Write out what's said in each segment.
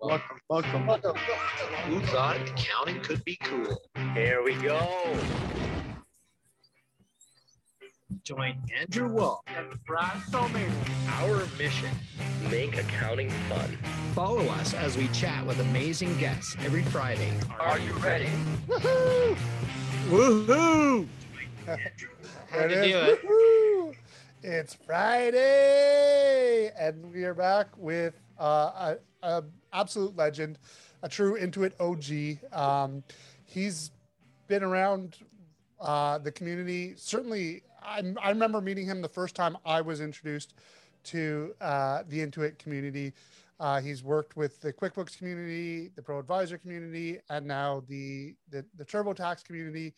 Welcome, welcome, welcome. Who thought accounting could be cool? Here we go. Join Andrew Wall. And Brad Somain. Our mission. Make accounting fun. Follow us as we chat with amazing guests every Friday. Are you ready? Woohoo! Woohoo! There to do is. it. Woohoo! It's Friday, and we are back with uh, a, absolute legend, a true Intuit OG. Um, he's been around uh, the community. Certainly, I, I remember meeting him the first time I was introduced to uh, the Intuit community. Uh, he's worked with the QuickBooks community, the Pro Advisor community, and now the the, the TurboTax community.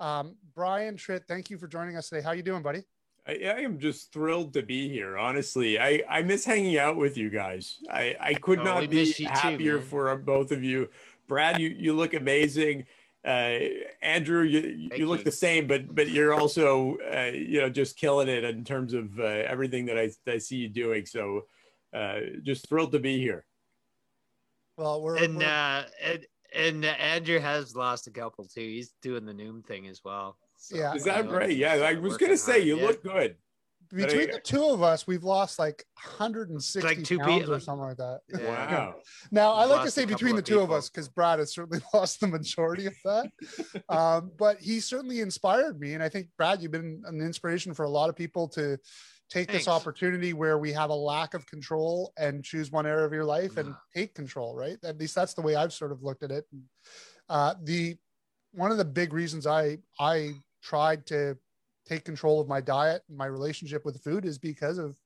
Um, Brian Tritt, thank you for joining us today. How you doing, buddy? I, I am just thrilled to be here. Honestly, I, I miss hanging out with you guys. I, I could Oh, not be miss you too, happier for both of you. Brad, you, you look amazing. Uh, Andrew, you, you Thank look you. the same, but but you're also uh, you know just killing it in terms of uh, everything that I, that I see you doing. So uh, just thrilled to be here. Well, we're, and we're- uh and, and Andrew has lost a couple too. He's doing the Noom thing as well. So, Yeah. Is that you know, great? Yeah, I was gonna say hard. you Yeah. look good. between the two of us, we've lost like 160 Like two pounds people. or something like that. Yeah. Wow. Now, I We've like to say between the of two of us because Brad has certainly lost the majority of that. um, but he certainly inspired me. And I think, Brad, you've been an inspiration for a lot of people to take this opportunity where we have a lack of control and choose one area of your life and take control, right? At least that's the way I've sort of looked at it. Uh, the one of the big reasons I I tried to take control of my diet and my relationship with food is because of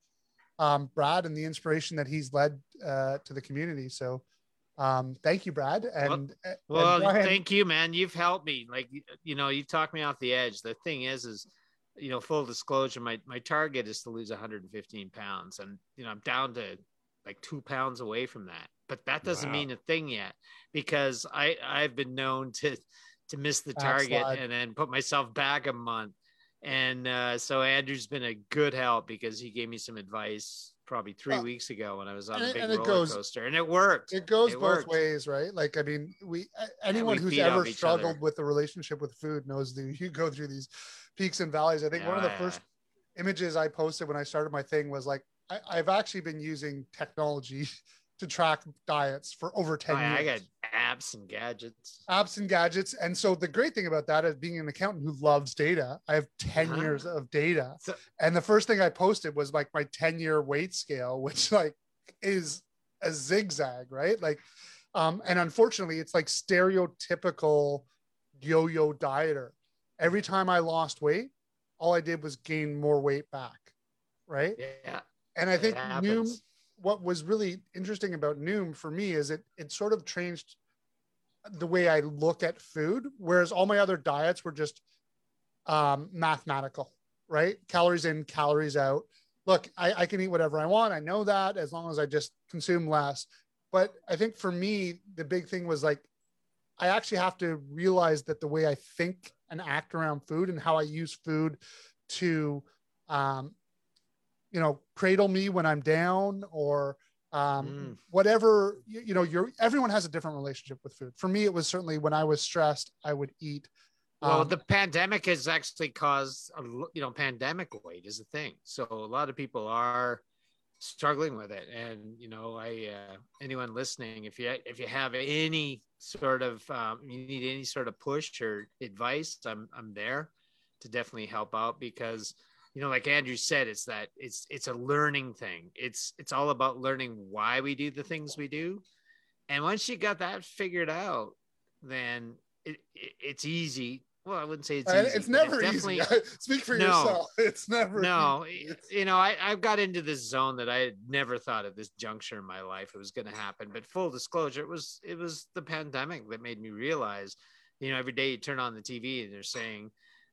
um, Brad and the inspiration that he's led uh, to the community. So um, thank you, Brad. And, and Well, Brian- thank you, man. You've helped me. Like you- you know, you've talked me off the edge. The thing is, is you know, full disclosure, my my target is to lose 115 pounds, and you know, I'm down to like two pounds away from that. But that doesn't Wow. mean a thing yet, because I I've been known to to miss the target Backslide. and then put myself back a month. And uh, so Andrew's been a good help because he gave me some advice probably three Well, weeks ago when I was on and a big roller goes- coaster, and it worked. it goes It both worked. ways, right? Like, I mean, we anyone we who's ever struggled other. with the relationship with food knows that you go through these peaks and valleys. I think one of the Yeah. first images I posted when I started my thing was like, I, I've actually been using technology to track diets for over 10 Oh, yeah, I years. got apps and gadgets. apps and gadgets. And so the great thing about that is being an accountant who loves data. I have 10 Uh-huh. years of data. So- and the first thing I posted was like my 10 year weight scale, which like is a zigzag, right? Like, um, and unfortunately, it's like stereotypical yo-yo dieter. Every time I lost weight, all I did was gain more weight back, right? Yeah, And I think Noom, what was really interesting about Noom for me is it it sort of changed the way I look at food, whereas all my other diets were just um, mathematical, right? Calories in, calories out. Look, I, I can eat whatever I want. I know that as long as I just consume less. But I think for me, the big thing was like, I actually have to realize that the way I think and act around food and how I use food to, um, you know, cradle me when I'm down or um, Mm. whatever, you, you know, you're, everyone has a different relationship with food. For me, it was certainly when I was stressed, I would eat. Well, Um, the pandemic has actually caused, a, you know, pandemic weight is a thing. So a lot of people are struggling with it, and you know, I uh, anyone listening, if you if you have any sort of um, you need any sort of push or advice, I'm I'm there to definitely help out because you know, like Andrew said, it's that it's it's a learning thing. It's it's all about learning why we do the things we do, and once you got that figured out, then it, it it's easy. Well, I wouldn't say it's uh, easy. it's never definitely, easy. Speak for No. yourself. It's never no easy. You know I, I've got into this zone that i had never thought at this juncture in my life it was going to happen but full disclosure it was it was the pandemic that made me realize you know every day you turn on the tv and they're saying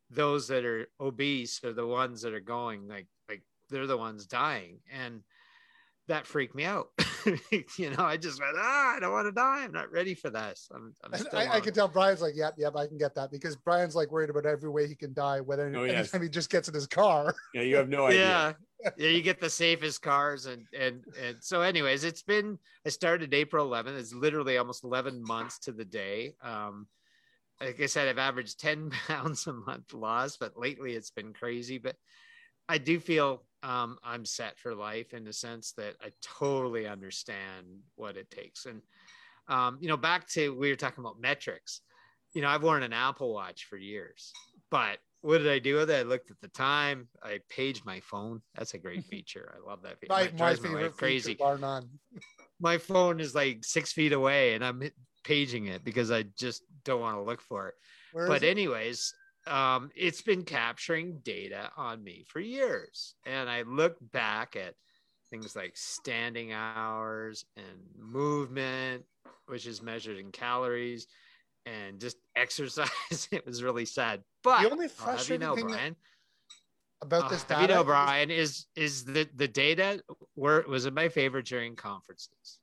those that are obese are the ones that are going like like they're the ones dying and that freaked me out. you know, I just went, ah, I don't want to die. I'm not ready for this. I'm, I'm still I, I can tell Brian's like, yep, yep, I can get that because Brian's like worried about every way he can die, whether Oh, yes. anytime he just gets in his car. Yeah, you have no idea. yeah yeah you get the safest cars and and and so anyways it's been i started april 11th it's literally almost 11 months to the day um like i said i've averaged 10 pounds a month loss but lately it's been crazy but i do feel um i'm set for life in the sense that i totally understand what it takes and um you know back to we were talking about metrics you know i've worn an apple watch for years but what did I do with it? I looked at the time. I paged my phone. That's a great feature. I love that. feature. My, my my favorite crazy. feature, bar none. My phone is like six feet away, and I'm paging it because I just don't want to look for it. Where but it? anyways, um, it's been capturing data on me for years, and I look back at things like standing hours and movement, which is measured in calories, and just exercise. it was really sad. But The only I'll you frustrating know, Brian, about this data. you know, Brian, is is the the data were was in my favor during conferences?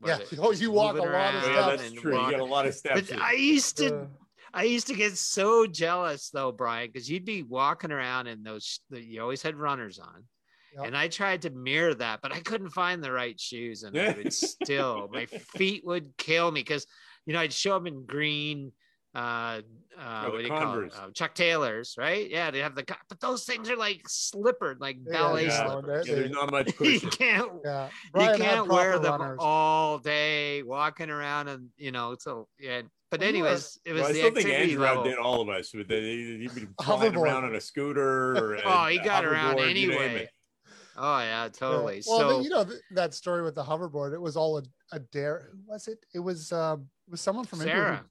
Was Yeah. it Oh, you walk a lot of around yeah, steps. that's and true. You got a lot of steps. But. I used to Uh, I used to get so jealous though, Brian, because you'd be walking around in those you always had runners on. Yep. And I tried to mirror that, but I couldn't find the right shoes. And I would still, my feet would kill me because, you know, I'd show up in green, uh, uh, Oh, the what do you call it? Uh, Chuck Taylors, right? Yeah, they have the, co- but those things are like slippered, like ballet yeah, slippers. yeah, there's not much you can't, yeah. you can't wear them runners. all day walking around and, you know, so, yeah. But Well, you were- anyways, it was Well, I the still think activity Andrew level. outdid all of us with he'd be flying Hoverboard. around on a scooter. Or a- Oh, he got around hoverboard, you name anyway. Oh yeah, Yeah. totally. Well, so the- you know th- that story with the hoverboard. It was all a, a dare. Who was it? It was um, was someone from India who- Sarah,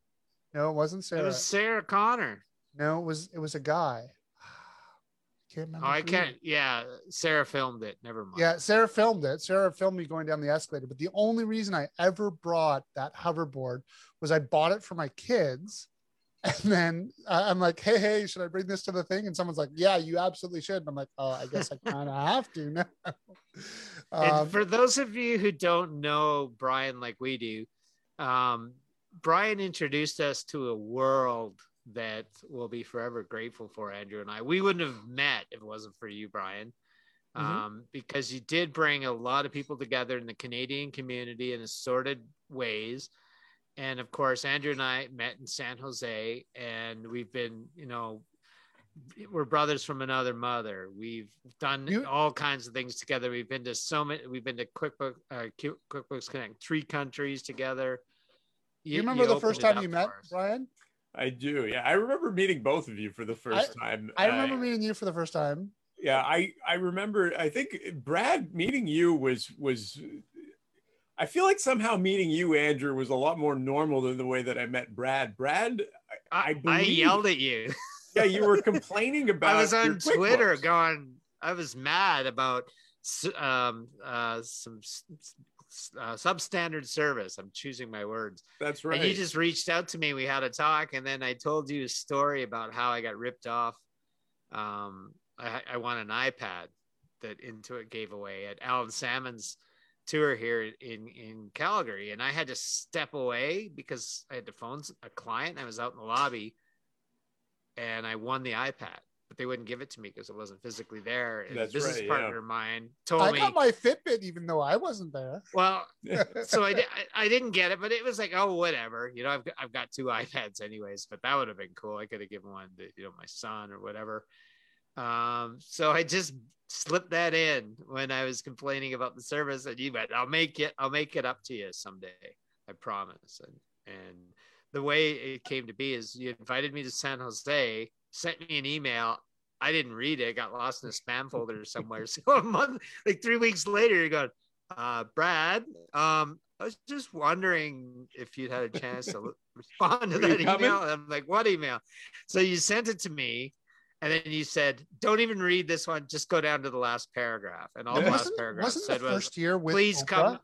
No, it wasn't Sarah. it was Sarah Connor. No, it was it was a guy. Can't remember. Oh, I can't. Yeah, Sarah filmed it. Never mind. Yeah, Sarah filmed it. Sarah filmed me going down the escalator. But the only reason I ever brought that hoverboard was I bought it for my kids. And then I'm like, hey, hey, should I bring this to the thing? And someone's like, yeah, you absolutely should. And I'm like, oh, I guess I kind of have to now. And Um, for those of you who don't know Brian like we do, um, Brian introduced us to a world that we'll be forever grateful for, Andrew and I. We wouldn't have met if it wasn't for you, Brian, Mhm. um, because you did bring a lot of people together in the Canadian community in assorted ways. And of course, Andrew and I met in San Jose, and we've been, you know, we're brothers from another mother. We've done You- all kinds of things together. We've been to so many. We've been to QuickBook, uh, QuickBooks Connect, three countries together. You remember the first time you met for. Brian? I do. Yeah, I remember meeting both of you for the first time. I remember Uh, meeting you for the first time. yeah i i remember i think brad meeting you was was i feel like somehow meeting you andrew was a lot more normal than the way that i met brad brad I I, I yelled at you. yeah you were complaining about I was on Twitter QuickBooks. going. I was mad about um, uh, some s- s- uh, substandard service. I'm choosing my words. that's right And you just reached out to me. We had a talk, and then I told you a story about how I got ripped off. Um, I, I won an iPad that Intuit gave away at Alan Salmon's tour here in in Calgary, and I had to step away because I had to phone a client. I was out in the lobby, and I won the iPad, but they wouldn't give it to me because it wasn't physically there. And That's a business right, partner yeah. of mine told I me, got my Fitbit even though I wasn't there. well, so I, di- I I didn't get it, but it was like, oh, whatever. You know, I've got, I've got two iPads anyways, but that would have been cool. I could have given one to you know my son or whatever. Um, so I just slipped that in when I was complaining about the service, and you went, "I'll make it. I'll make it up to you someday. I promise." And and the way it came to be is you invited me to San Jose, sent me an email. I didn't read it. It got lost in a spam folder somewhere. So a month, like three weeks later, you're going, uh, Brad, um, I was just wondering if you'd had a chance to respond to Were you that coming? email. And I'm like, what email? So you sent it to me, and then you said, don't even read this one. Just go down to the last paragraph. And all the last wasn't paragraph wasn't said the was, first year with please Oprah? come.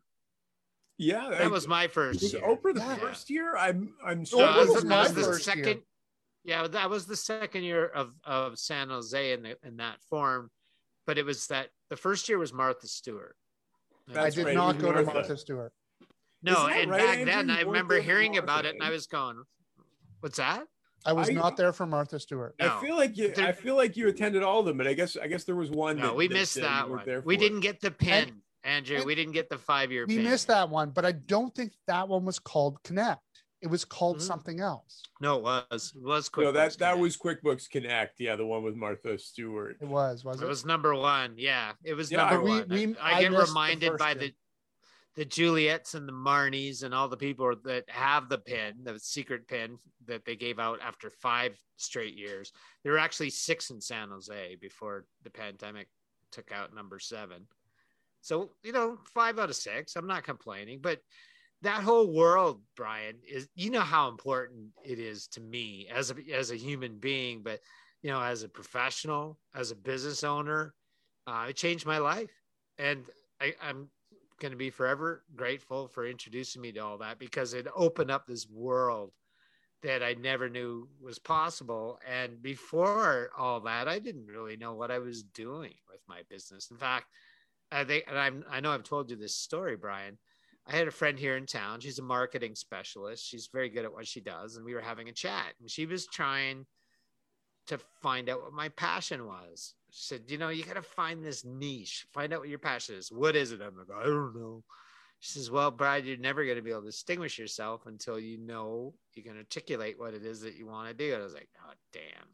yeah I- That was my first. was year. oprah the Yeah. first year i'm i'm No, sorry Oprah that was, was my that was the first year. Second. Yeah, that was the second year of of San Jose in the, in that form, but it was that the first year was Martha Stewart. I did right, not was go to Martha. Martha Stewart. No, and right, back Andrew? then You I remember hearing Martha, about it, and I was going, "What's that?" I was I- not there for Martha Stewart. No. I feel like you. There- I feel like you attended all of them, but I guess I guess there was one. No, that, we missed uh, that one. there We didn't get the pin, Andrew. and we didn't get the five-year We pin. missed that one, but I don't think that one was called Connect. It was called Mhm. something else. No, it was. It was quick. No, that that was QuickBooks Connect. Yeah, the one with Martha Stewart. It was, was It it? was number one. Yeah, it was Yeah, number we- one. we- I, I I get missed the reminded by year. the the Juliets and the Marnies and all the people that have the pin, the secret pin that they gave out after five straight years. There were actually six in San Jose before the pandemic took out number seven. So you know, five out of six. I'm not complaining, but that whole world, Brian, is you know how important it is to me as a as a human being, but you know, as a professional, as a business owner, uh, it changed my life, and I, I'm going to be forever grateful for introducing me to all that because it opened up this world that I never knew was possible. And before all that, I didn't really know what I was doing with my business. In fact, I think, and I'm, I know I've told you this story, Brian. I had a friend here in town. She's a marketing specialist. She's very good at what she does. And we were having a chat, and she was trying to find out what my passion was. She said, You know, you got to find this niche, find out what your passion is. What is it? I'm like, I don't know. She says, Well, Brad, you're never going to be able to distinguish yourself until you know you can articulate what it is that you want to do. And I was like, Oh, damn.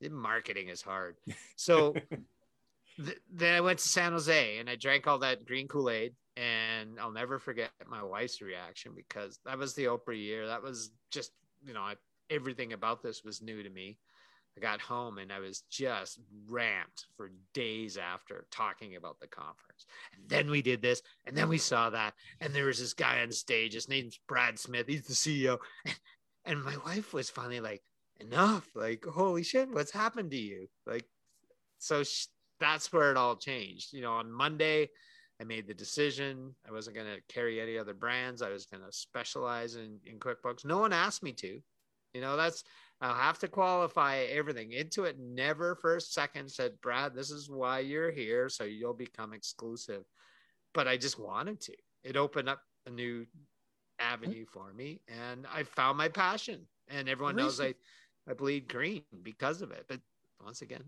The marketing is hard. So th- then I went to San Jose and I drank all that green Kool Aid. And I'll never forget my wife's reaction because that was the Oprah year. That was just, you know, I, everything about this was new to me. I got home and I was just ramped for days after talking about the conference. And then we did this, and then we saw that, and there was this guy on stage. His name's Brad Smith. He's the CEO. And my wife was finally like, "Enough! Like, holy shit, what's happened to you?" Like, so that's where it all changed. You know, on Monday, I made the decision. I wasn't going to carry any other brands. I was going to specialize in, in QuickBooks. No one asked me to. You know, that's I'll have to qualify everything. Intuit never for a second said, Brad, this is why you're here. So you'll become exclusive. But I just wanted to. It opened up a new mm-hmm. avenue for me and I found my passion. And everyone knows I, I bleed green because of it. But once again,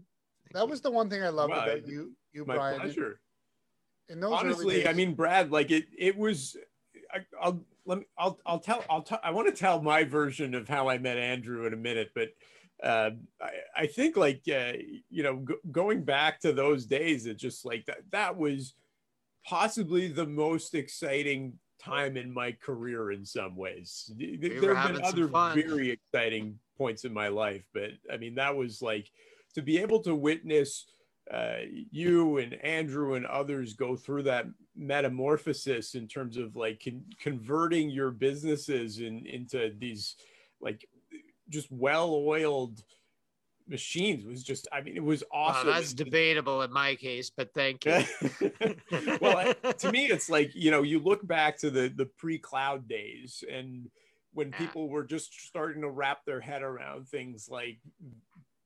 That you. was the one thing I loved Well, about you, you My Brian. pleasure. Those honestly i mean brad like it it was I, i'll let me i'll i'll tell i'll tell i want to tell my version of how i met andrew in a minute but uh, I, I think like uh, you know go, going back to those days it just like that that was possibly the most exciting time in my career in some ways. We there have been other very exciting points in my life but i mean that was like to be able to witness uh, you and Andrew and others go through that metamorphosis in terms of like con- converting your businesses in, into these like just well-oiled machines was just I mean it was Wow, awesome. that's And- debatable in my case, but thank you. well, to me, it's like you know, you look back to the the pre-cloud days, and when Yeah. people were just starting to wrap their head around things like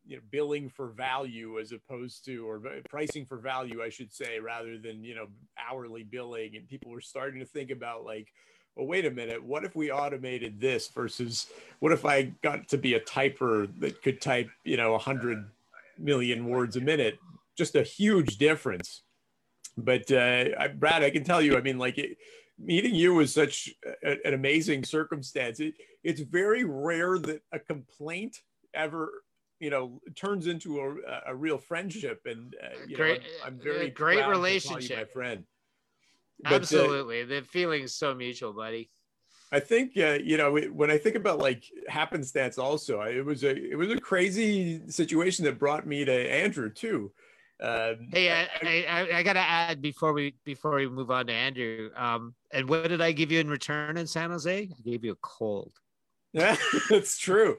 you know billing for value as opposed to or pricing for value i should say rather than you know hourly billing. And people were starting to think about like well wait a minute what if we automated this versus what if i got to be a typer that could type you know 100 million words a minute? Just a huge difference. But uh, I, brad i can tell you i mean like it, meeting you was such a, an amazing circumstance. It, it's very rare that a complaint ever you know turns into a, a real friendship and uh, you Great- know, I'm, I'm a very great proud to call you relationship. my friend But, uh, Absolutely. the feeling's so mutual, buddy. I think uh, you know when I think about like happenstance, also I- it was a it was a crazy situation that brought me to Andrew too. Um, Hey, I, I, I, I gotta add before we before we move on to Andrew. Um, and what did I give you in return in San Jose? I gave you a cold. that's true.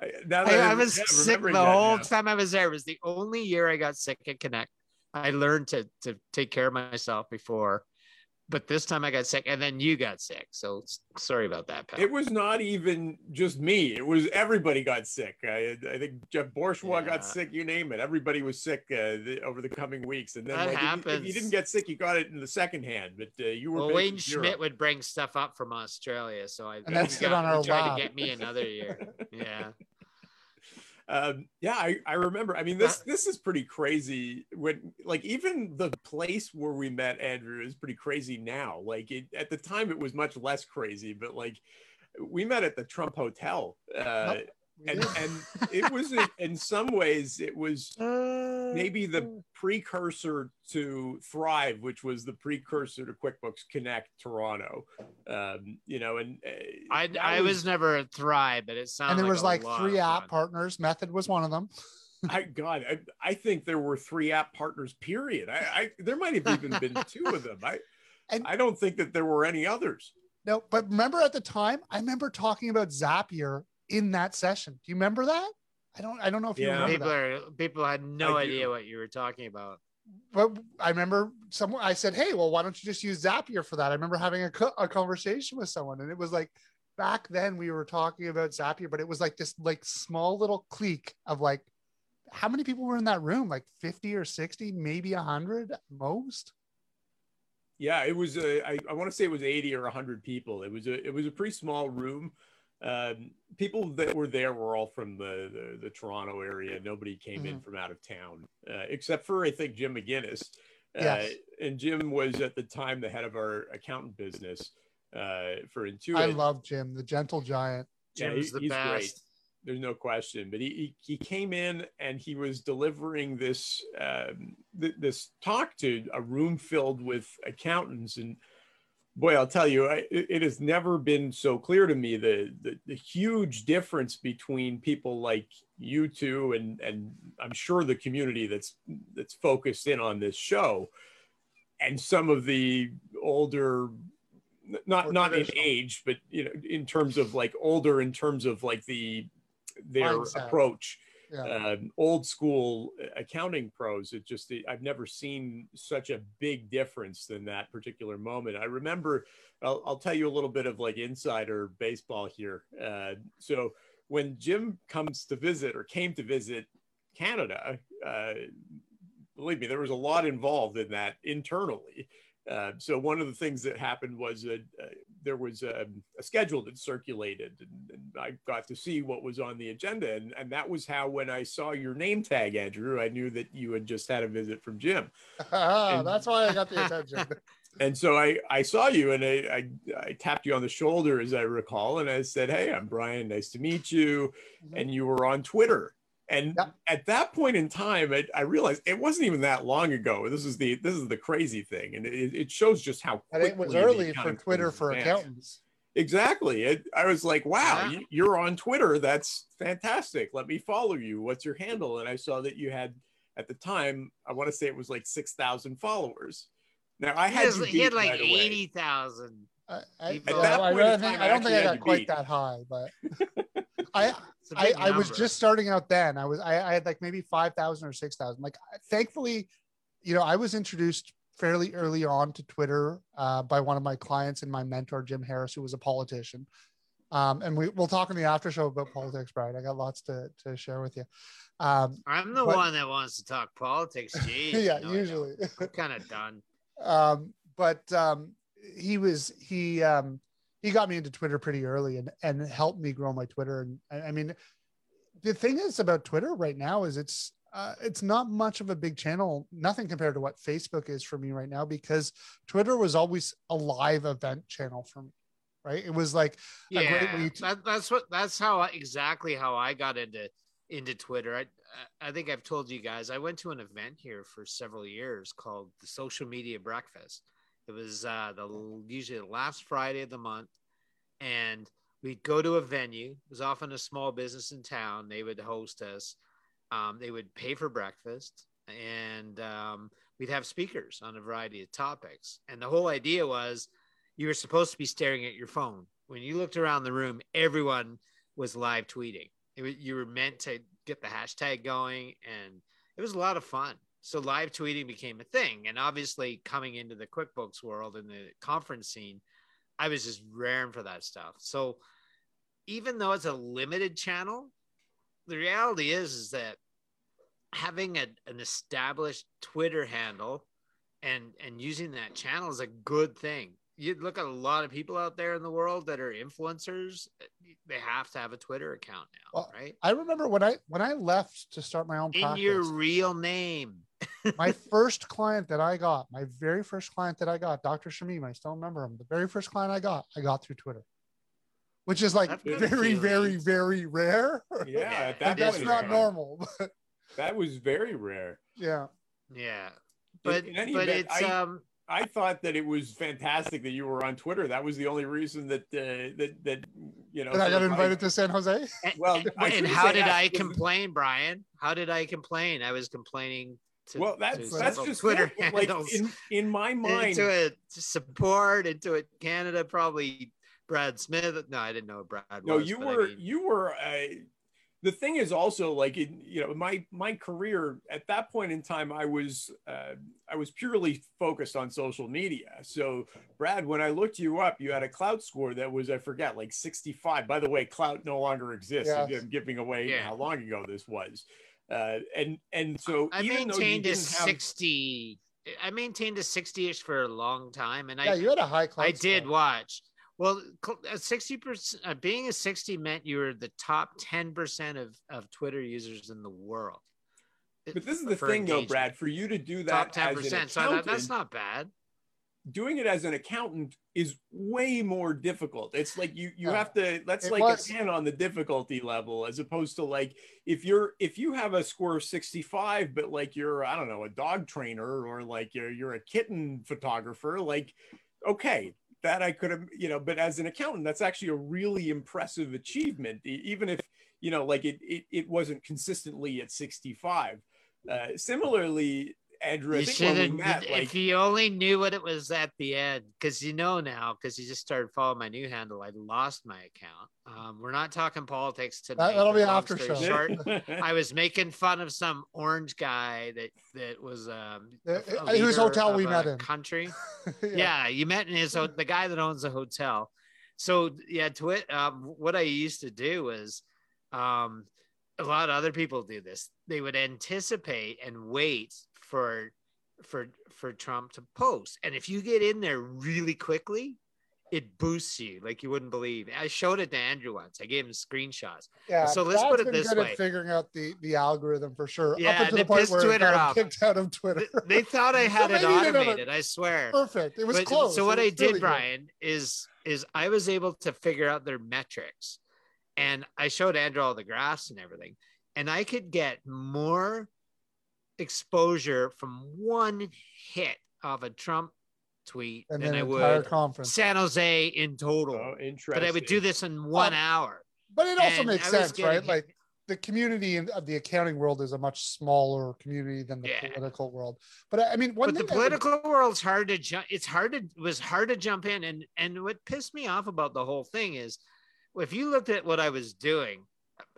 I, now I, I I'm- was sick the whole now. time I was there. It was the only year I got sick at Connect. I learned to to take care of myself before but this time I got sick, and then you got sick. So sorry about that, Pat. It was not even just me. It was everybody got sick. I, I think Jeff Bourgeois Yeah. got sick. You name it. Everybody was sick uh, the, over the coming weeks. And then That like, if you- if, you, didn't get sick, you got it in the second hand. But uh, you were well, Wayne in Schmidt would bring stuff up from Australia, so I And that's he it on our tried lab. to get me another year. Yeah, um yeah I, I remember i mean this this is pretty crazy when like even the place where we met andrew is pretty crazy now like it, at the time it was much less crazy but like we met at the trump hotel uh. And and it was in- in some ways it was maybe the precursor to thrive which was the precursor to quickbooks connect toronto um you know and uh, I I was, never a thrive, but it sounded and there like was a like three app fun. partners. Method was one of them. I God, I, I think there were three app partners. Period. I, I there might have even been two of them. I And- I don't think that there were any others. No, but remember at the time, I remember talking about Zapier in that session. Do you remember that? I don't. I don't know if you Yeah. remember People that. are people had no I do. idea what you were talking about. But I remember someone. I said, "Hey, well, why don't you just use Zapier for that?" I remember having a, co- a conversation with someone, and it was like back then we were talking about Zapier, but it was like this like small little clique of like how many people were in that room? Like fifty or sixty, maybe a hundred most. Yeah, it was. A, I, I want to say it was eighty or hundred people. It was a it was a pretty small room. Um, people that were there were all from the the, the Toronto area. Nobody came in from out of town, uh, except for I think Jim McGinnis. Uh, Yes. and Jim was at the time the head of our accountant business uh, for Intuit. I love Jim, the gentle giant. Yeah, Jim's he- the he's best. great. There's no question. But he, he he came in and he was delivering this um, th- this talk to a room filled with accountants and boy, I'll tell you, I, it has never been so clear to me the, the the huge difference between people like you two and and I'm sure the community that's that's focused in on this show and some of the older not More not in age but you know in terms of like older in terms of like the their Mindset. approach Yeah. um, old school accounting pros. It just I've never seen such a big difference than that particular moment. I remember. I'll, I'll tell you a little bit of like insider baseball here. Uh, so when Jim comes to visit or came to visit Canada, uh, believe me, there was a lot involved in that internally. Uh, so one of the things that happened was uh, uh, there was um, a schedule that circulated, and, and I got to see what was on the agenda, and, and that was how when I saw your name tag, Andrew, I knew that you had just had a visit from Jim, and- That's why I got the attention. and so I I saw you, and I, I I tapped you on the shoulder as I recall, and I said, "Hey, I'm Brian. Nice to meet you," and you were on Twitter. And Yep. at that point in time, I, I realized it wasn't even that long ago. This is the this is the crazy thing, and it, it shows just how and it was quickly early for Twitter for advance. accountants. Exactly. It, I was like, wow, Yeah. you- you're on Twitter. That's fantastic. Let me follow you. What's your handle? And I saw that you had, at the time, I want to say it was like 6,000 followers. Now, I He, had, has- you he had like right eighty thousand. I, I, People- At that I, point don't think, I I don't think I got quite beat. that high, but I, It's a I, I was just starting out then. I was I, I had like maybe five thousand or six thousand. Like thankfully, you know, I was introduced fairly early on to Twitter uh, by one of my clients and my mentor, Jim Harris, who was a politician. Um, and we, we'll talk in the after show about politics, Brian. I got lots to, to share with you. Um, I'm the but- one that wants to talk politics. Jeez, yeah, no, usually. I'm kind of done. um, but um, he was he um, he got me into Twitter pretty early and and helped me grow my Twitter. And I mean, the thing is about Twitter right now is it's uh, it's not much of a big channel, nothing compared to what Facebook is for me right now because Twitter was always a live event channel for me. Right, it was like a great Yeah, to- that, that's what that's how I, exactly how I got into into Twitter. I I think I've told you guys I went to an event here for several years called the Social Media Breakfast. It was uh, the usually the last Friday of the month, and we'd go to a venue. It was often a small business in town. They would host us. Um, they would pay for breakfast, and um, we'd have speakers on a variety of topics. And the whole idea was you were supposed to be staring at your phone. When you looked around the room, everyone was live tweeting. It you were meant to get the hashtag going, and it was a lot of fun. So live tweeting became a thing. And obviously, coming into the QuickBooks world and the conference scene, I was just raring for that stuff. So even though it's a limited channel, the reality is is that having a, an established Twitter handle and and using that channel is a good thing. You look at a lot of people out there in the world that are influencers; they have to have a Twitter account now, Well, right? I remember when I when I left to start my own In your real name. My first client that I got, my very first client that I got, Dr. Shamim, I still remember him. The very first client I got, I got through Twitter, which is like That's good very, very, feeling. very rare. Yeah, that that's not uh, normal. But That was very rare. yeah. Yeah. But in any but event, it's I- um I thought that it was fantastic that you were on Twitter. That was the only reason that uh, that that you know. And I got sort of invited to San Jose. and, Well, and- and how did that, I because- complain, Brian? How did I complain? I was complaining to Well, that's to that's just Twitter it. Like handles. in in my mind, Intuit support Intuit Canada probably Brad Smith. No, I didn't know Brad. no, was, you but I were mean- you were. Uh, the thing is also like in you know my my career at that point in time I was uh, I was purely focused on social media. So Brad, when I looked you up, you had a Klout score that was I forget like 65. By the way, Klout no longer exists. Yes. I'm giving away Yeah. how long ago this was. Uh, and and so I even maintained a didn't have sixty. I maintained a sixty-ish for a long time, and Yeah, I you had a high class. I did watch. Well, a sixty percent uh, being a sixty meant you were the top ten percent of of Twitter users in the world. But this is the for thing, though. Brad. For you to do that, Top that ten percent. So that, that's not bad. Doing it as an accountant is way more difficult. It's like you you Yeah. have to that's It like was. a 10 on the difficulty level as opposed to like if you're if you have a score of 65 but like you're I don't know a dog trainer or like you're you're a kitten photographer like okay that I could have you know but as an accountant that's actually a really impressive achievement even if you know like it it, it wasn't consistently at 65 uh similarly Andrew I You think should when we have. met like if you only knew what it was at the end, because you know now, because you just started following my new handle. I lost my account. Um, we're not talking politics tonight. that'll be long after show. short, I was making fun of some orange guy that that was um Uh, a uh, whose hotel of we met in. country. yeah. you met in his ho- the guy that owns the hotel. So yeah, twit. Um, what I used to do was, um, a lot of other people do this. They would anticipate and wait for for for Trump to post, and if you get in there really quickly. It boosts you like you wouldn't believe. I showed it to Andrew once. I gave him screenshots. Yeah, So let's put it this good way. figuring out the the algorithm for sure. Yeah, up until they the point where Twitter got kicked out of Twitter. They, they thought I had it maybe you didn't have it automated. I swear. Perfect. It was But- close. So what I did, really good. Brian, is is I was able to figure out their metrics, and I showed Andrew all the graphs and everything, and I could get more exposure from one hit of a Trump tweet and than then I an entire would conference. San Jose in total. oh, interesting. but I would do this in one oh, hour. But it also and makes I was sense, right? getting- Like the community of the accounting world is a much smaller community than the Yeah. political world. But I I mean, one but the thing I would- political world's hard to jump it's hard to it was hard to jump in and and what pissed me off about the whole thing is if you looked at what i was doing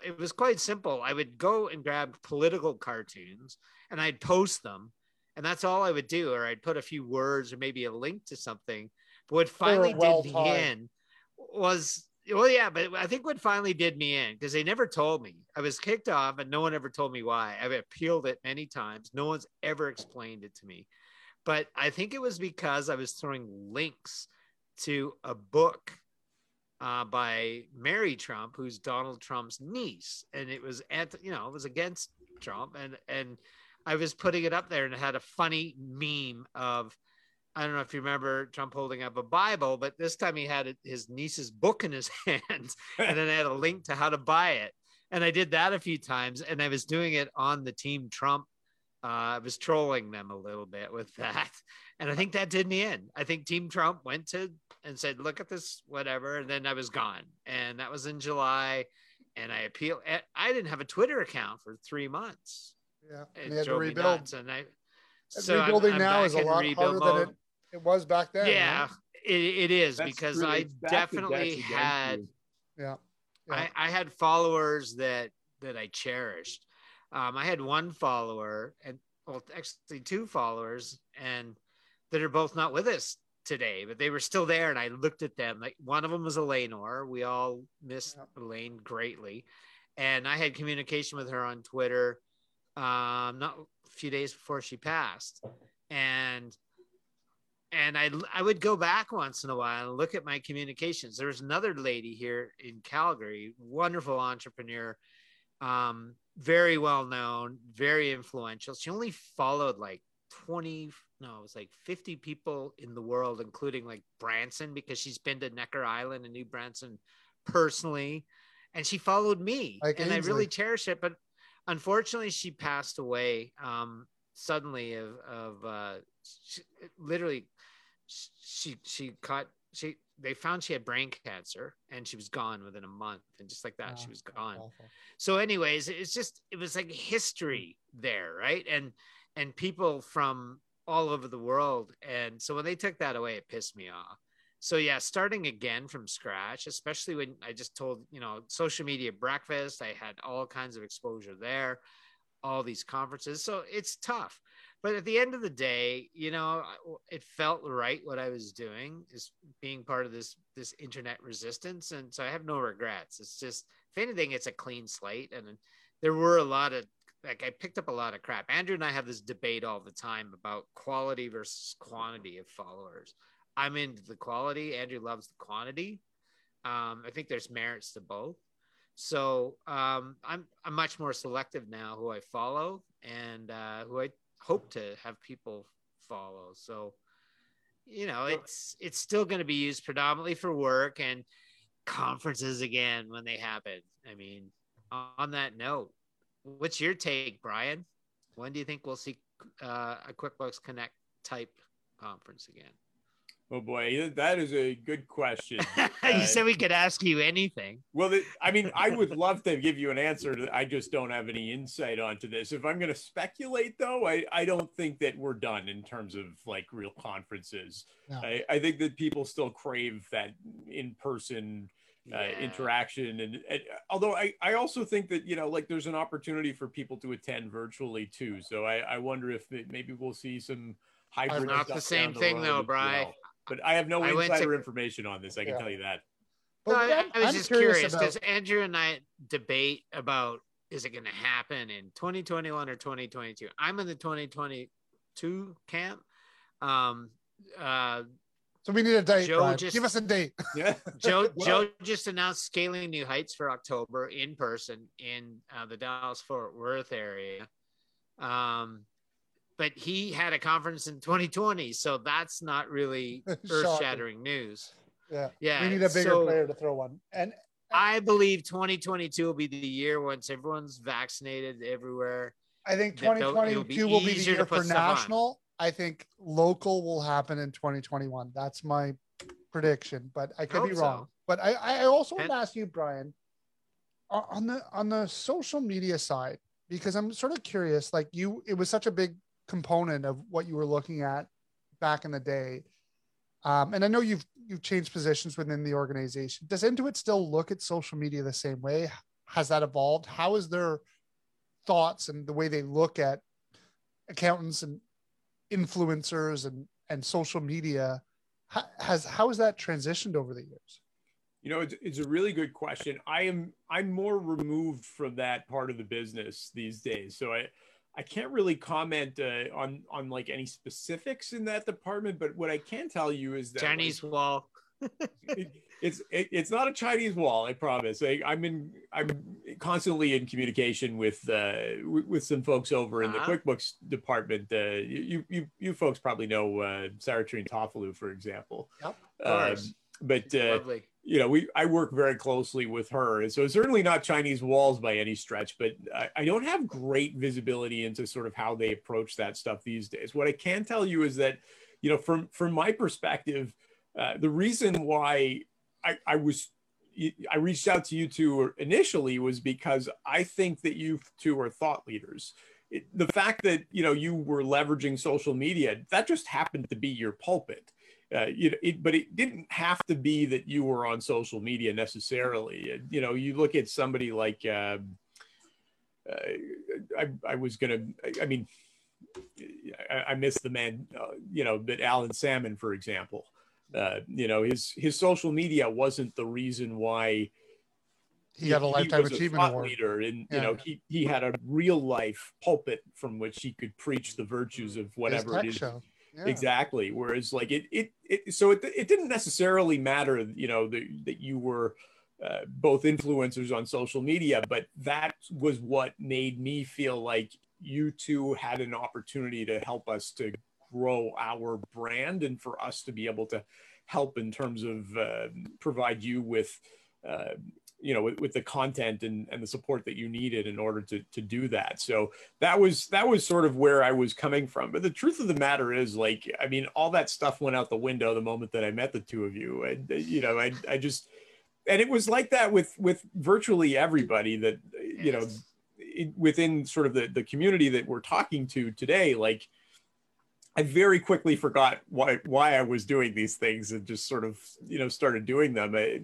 it was quite simple i would go and grab political cartoons and i'd post them and that's all i would do or i'd put a few words or maybe a link to something. But what finally well did me in was well yeah but i think what finally did me in because they never told me. I was kicked off and no one ever told me why. I've appealed it many times. No one's ever explained it to me. But I think it was because I was throwing links to a book uh, by Mary Trump, who's Donald Trump's niece, and it was at you know it was against Trump, and and I was putting it up there, and it had a funny meme of. I don't know if you remember Trump holding up a Bible, but this time he had his niece's book in his hands, and then I had a link to how to buy it. And I did that a few times, and I was doing it on the Team Trump uh, I was trolling them a little bit with that. And I think that did me in. I think Team Trump went to and said, look at this, whatever. And then I was gone. And that was in July. And I appealed. I didn't have a Twitter account for three months. Yeah, and they had to rebuild. nuts. And I, And so I'm- rebuilding I'm now is a lot rebuild harder than it, it was back then. Yeah, right? it, it is That's because true. I It's back to definitely had you. Yeah. I, I had followers that that I cherished. Um, I had one follower, and well, actually two followers, and that are both not with us today, but they were still there. And I looked at them. Like one of them was Eleanor. We all missed Yeah. Elaine greatly, and I had communication with her on Twitter, um, not a few days before she passed, and and I I would go back once in a while and look at my communications. There was another lady here in Calgary, wonderful entrepreneur, um, very well known, very influential. She only followed like 20, no, it was like 50 people in the world, including like Branson, because she's been to Necker Island and New Branson personally. And she followed me. Like and I really cherish it. But unfortunately, she passed away um, suddenly of, of uh, she, literally, she, she caught, she, they found she had brain cancer and she was gone within a month. And just like that, she was gone Awful. so anyways it's just it was like history there right and and people from all over the world and so when they took that away it pissed me off so yeah starting again from scratch especially when i just told you know social media breakfast i had all kinds of exposure there all these conferences so it's tough but at the end of the day you know it felt right what i was doing is being part of this this internet resistance and so i have no regrets it's just if anything it's a clean slate and there were a lot of like I picked up a lot of crap. Andrew and I have this debate all the time about quality versus quantity of followers. I'm into the quality. Andrew loves the quantity. Um, I think there's merits to both. So um, I'm I'm much more selective now who I follow and uh, who I hope to have people follow. So you know it's it's still going to be used predominantly for work and conferences again when they happen. I mean, on that note, what's your take, Brian? When do you think we'll see uh, a QuickBooks Connect type conference again? Oh boy, that is a good question. you Uh, said we could ask you anything. Well, the, I mean, I would love to give you an answer. To, I just don't have any insight onto this. If I'm going to speculate, though, I, I don't think that we're done in terms of like real conferences. No. I, I think that people still crave that in person uh, Yeah. interaction. And, and although I, I also think that, you know, like there's an opportunity for people to attend virtually too. So I, I wonder if it, maybe we'll see some hybrid. Not the same down thing, though, well. But I have no I went to- insider information on this. I can Yeah. tell you that. No, I, I'm- was I'm just curious curious about- because Andrew and I debate about is it going to happen in 2021 or 2022. I'm in the 2022 camp. Um, uh, So we need a date. Joe Brian. just- Give us a date. Yeah. Joe Well- Joe just announced scaling new heights for October in person in uh, the Dallas Fort Worth area. Um, but he had a conference in 2020, so that's not really earth-shattering news. Yeah. Yeah, we need a bigger so player to throw one. And I believe 2022 will be the year once everyone's vaccinated everywhere. I think that they'll- 2022 will be the year for national. I think local will happen in 2021. That's my prediction, but I could Hope be so. wrong. But I, I also want to ask you, Brian, on the on the social media side, because I'm sort of curious. Like you, it was such a big component of what you were looking at back in the day. Um, and I know you've you've changed positions within the organization. Does Intuit still look at social media the same way? Has that evolved? How is their thoughts and the way they look at accountants and influencers and and social media? How, has how has that transitioned over the years? You know, it's, it's a really good question. I am I'm more removed from that part of the business these days, so I I can't really comment uh, on on like any specifics in that department. But what I can tell you is that like, Chinese wall. it, it's it, it's not a Chinese wall. I promise. I, I'm in. I'm constantly in communication with uh, with, with some folks over in the Uh-huh. QuickBooks department. Uh, you you you folks probably know uh, Sarah Trine Tofalu, for example. Yep, of Um, course. but uh, Lovely. You know, we I work very closely with her, and so certainly not Chinese walls by any stretch. But I, I don't have great visibility into sort of how they approach that stuff these days. What I can tell you is that, you know, from from my perspective, uh, the reason why I, I was I reached out to you two initially was because I think that you two are thought leaders. It, the fact that you know you were leveraging social media that just happened to be your pulpit uh, you know, it, but it didn't have to be that you were on social media necessarily. Uh, You know, you look at somebody like, uh, uh, I, I was gonna, I mean, I, I miss the man, uh, you know, but Alan Salmon, for example, uh, you know, his his social media wasn't the reason why He got a lifetime was achievement thought award. leader, and Yeah. you know, he he had a real life pulpit from which he could preach the virtues of whatever it is show. Yeah. exactly whereas like it it, it so it, it didn't necessarily matter you know that, that you were uh, both influencers on social media but that was what made me feel like you two had an opportunity to help us to grow our brand and for us to be able to help in terms of uh, provide you with uh, you know with, with the content and, and the support that you needed in order to, to do that. So that was that was sort of where i was coming from. But the truth of the matter is like i mean all that stuff went out the window the moment that i met the two of you. And uh, you know i, I just and it was like that with with virtually everybody that you know it, within sort of the, the community that we're talking to today like i very quickly forgot why why i was doing these things and just sort of you know started doing them. I,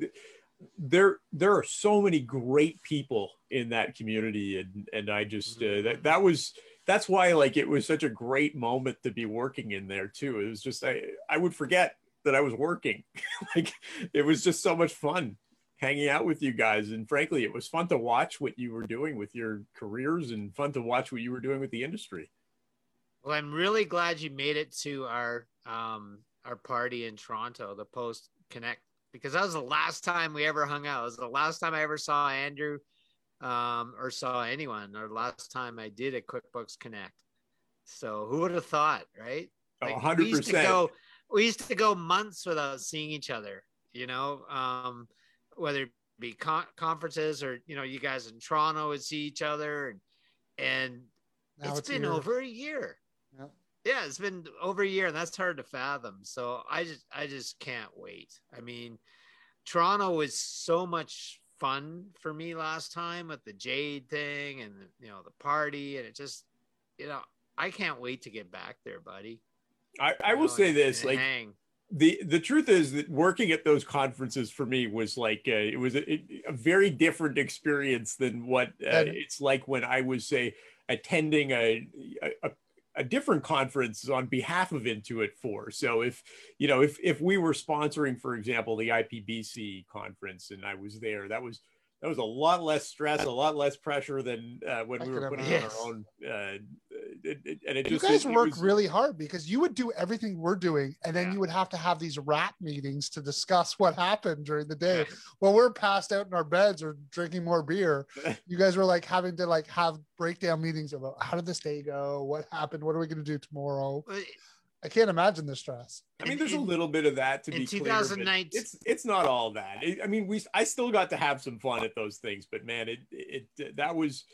there there are so many great people in that community and and i just uh, that that was that's why like it was such a great moment to be working in there too. It was just i i would forget that i was working. Like it was just so much fun hanging out with you guys. And frankly it was fun to watch what you were doing with your careers and fun to watch what you were doing with the industry. Well, I'm really glad you made it to our um our party in Toronto, the Post Connect, because that was the last time we ever hung out. It was the last time I ever saw Andrew um or saw anyone, or last time I did a QuickBooks Connect. So who would have thought, right? Oh, Like, we used to 100%. go we used to go months without seeing each other, you know, um whether it be con- conferences or you know, you guys in Toronto would see each other and and Now it's been here. over a year. Yep. Yeah, it's been over a year, and that's hard to fathom. So I just, I just can't wait. I mean, Toronto was so much fun for me last time with the Jade thing and you know the party, and it just, you know, I can't wait to get back there, buddy. i, I You will know, say and- this and like hang. the the truth is that working at those conferences for me was like uh, it was a, a very different experience than what uh, And- it's like when I was say attending a, a a different conference on behalf of Intuit for. So if you know if if we were sponsoring, for example, the IPBC conference and I was there, that was that was a lot less stress, a lot less pressure than uh, when I we were putting imagine. on our own. Uh, it, it- and it just You just guys it work was- really hard because you would do everything we're doing, and then Yeah. you would have to have these wrap meetings to discuss what happened during the day. While we're passed out in our beds or drinking more beer, you guys were like having to like have breakdown meetings about how did this day go, what happened, what are we going to do tomorrow. But I can't imagine the stress. I mean, In- there's a little bit of that to in be clear. 2019 It's it's not all that. It- I mean, we I still got to have some fun at those things, but man, it it that was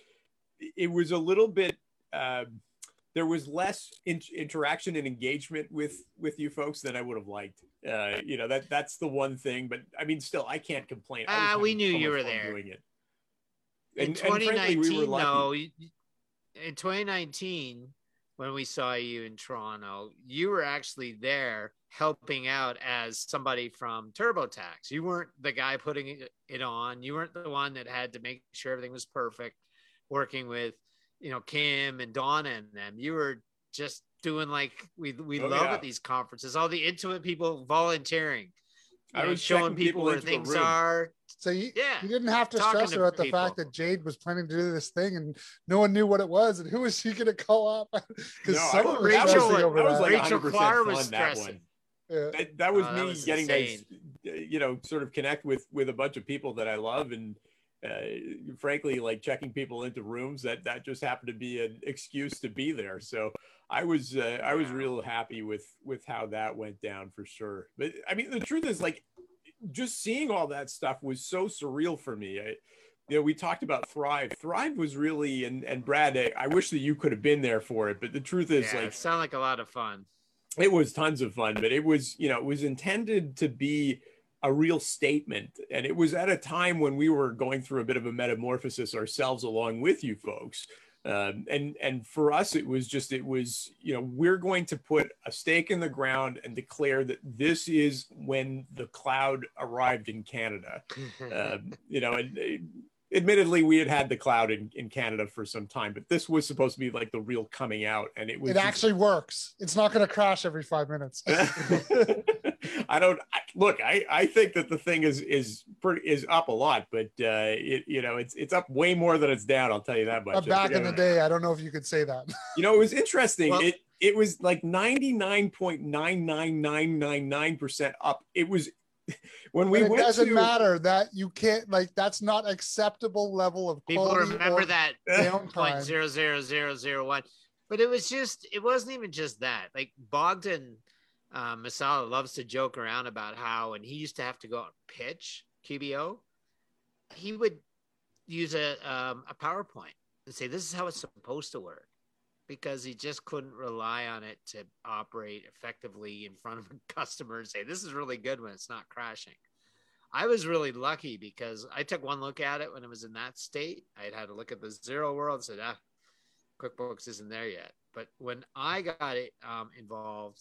it was a little bit. Um, there was less in, interaction and engagement with with you folks than I would have liked. Uh, you know that that's the one thing, but I mean, still, I can't complain. I was Ah, we knew so you were there. doing it. in And- and frankly, 2019, we were no, in 2019, when we saw you in Toronto, you were actually there helping out as somebody from TurboTax. You weren't the guy putting it- on. You weren't the one that had to make sure everything was perfect, working with, you know, Kim and Donna and them. You were just doing like we we Oh, love yeah. at these conferences. All the intimate people volunteering. You I was showing checking people people where into a things are. So you, Yeah. you didn't have to Talking stress to about the people. fact that Jade was planning to do this thing and no one knew what it was and who was she going to call up? Because No, someone was Rachel- stressing that over was like Rachel Clark was fun, that one. Yeah. that, that was Oh, me that was getting insane. to you know sort of connect with with a bunch of people that i love and uh, frankly like checking people into rooms that that just happened to be an excuse to be there so i was uh, i was real happy with with how that went down for sure but i mean the truth is like just seeing all that stuff was so surreal for me I, you know, we talked about Thrive. Thrive was really, and and Brad, I, I wish that you could have been there for it. But the truth is, Yeah, like, it sounded like a lot of fun. it was tons of fun but it was you know it was intended to be a real statement and it was at a time when we were going through a bit of a metamorphosis ourselves along with you folks um, and and for us it was just it was you know we're going to put a stake in the ground and declare that this is when the cloud arrived in canada. Um, you know and uh, admittedly, we had had the cloud in, in Canada for some time, but this was supposed to be like the real coming out, and it was. It actually works. It's not going to crash every five minutes. I don't I, look. I, I think that the thing is is pretty is up a lot, but uh, it you know it's it's up way more than it's down. I'll tell you that much. But back in the day, I don't know if you could say that. You know, it was interesting. Well- it it was like ninety nine point nine nine nine nine nine percent up. It was when we it went doesn't to, matter that you can't like that's not acceptable level of People remember that downtime. point zero zero zero zero one, but it was just it wasn't even just that. Like Bogdan uh, Masala loves to joke around about how when he used to have to go out and pitch QBO, he would use a um, a PowerPoint and say this is how it's supposed to work because he just couldn't rely on it to operate effectively in front of a customer and say this is really good when it's not crashing. I was really lucky because I took one look at it when it was in that state. I had had a look at the Xero world and said, ah, QuickBooks isn't there yet. But when I got it um, involved,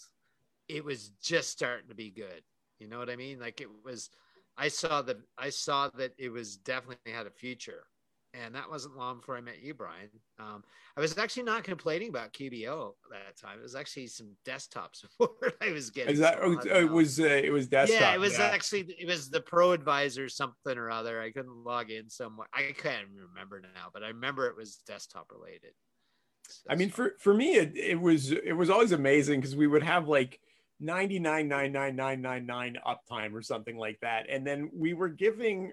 it was just starting to be good. You know what I mean? Like it was, I saw that I saw that it was definitely had a future, and that wasn't long before I met you, Brian. Um, I was actually not complaining about QBO that time. It was actually some desktop support I was getting. Is that so oh, it was uh, it was desktop. Yeah, it was actually it was the Pro Advisor something or other. I couldn't log in somewhere. I can't remember now, but I remember it was desktop related. I mean, for for me, it, it was it was always amazing because we would have like ninety nine nine nine nine nine nine uptime or something like that, and then we were giving.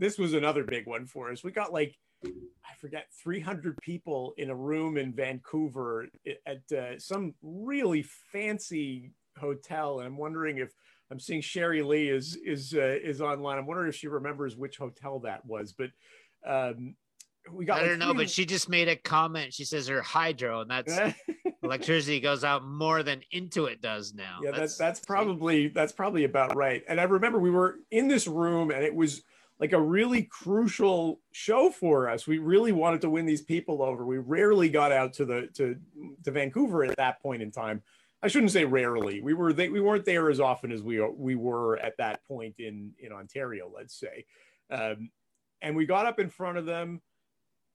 This was another big one for us. We got like I forget 300 people in a room in Vancouver at uh, some really fancy hotel, and I'm wondering if I'm seeing Sherry Lee is is uh, is online. I'm wondering if she remembers which hotel that was, but. Um, we got I like don't know, but she just made a comment. She says her hydro, and that's electricity goes out more than Intuit does now. yeah that's that's probably that's probably about right and i remember we were in this room and it was like a really crucial show for us. We really wanted to win these people over. We rarely got out to the to to vancouver at that point in time. I shouldn't say rarely. We were they, we weren't there as often as we we were at that point in in ontario let's say. Um, and we got up in front of them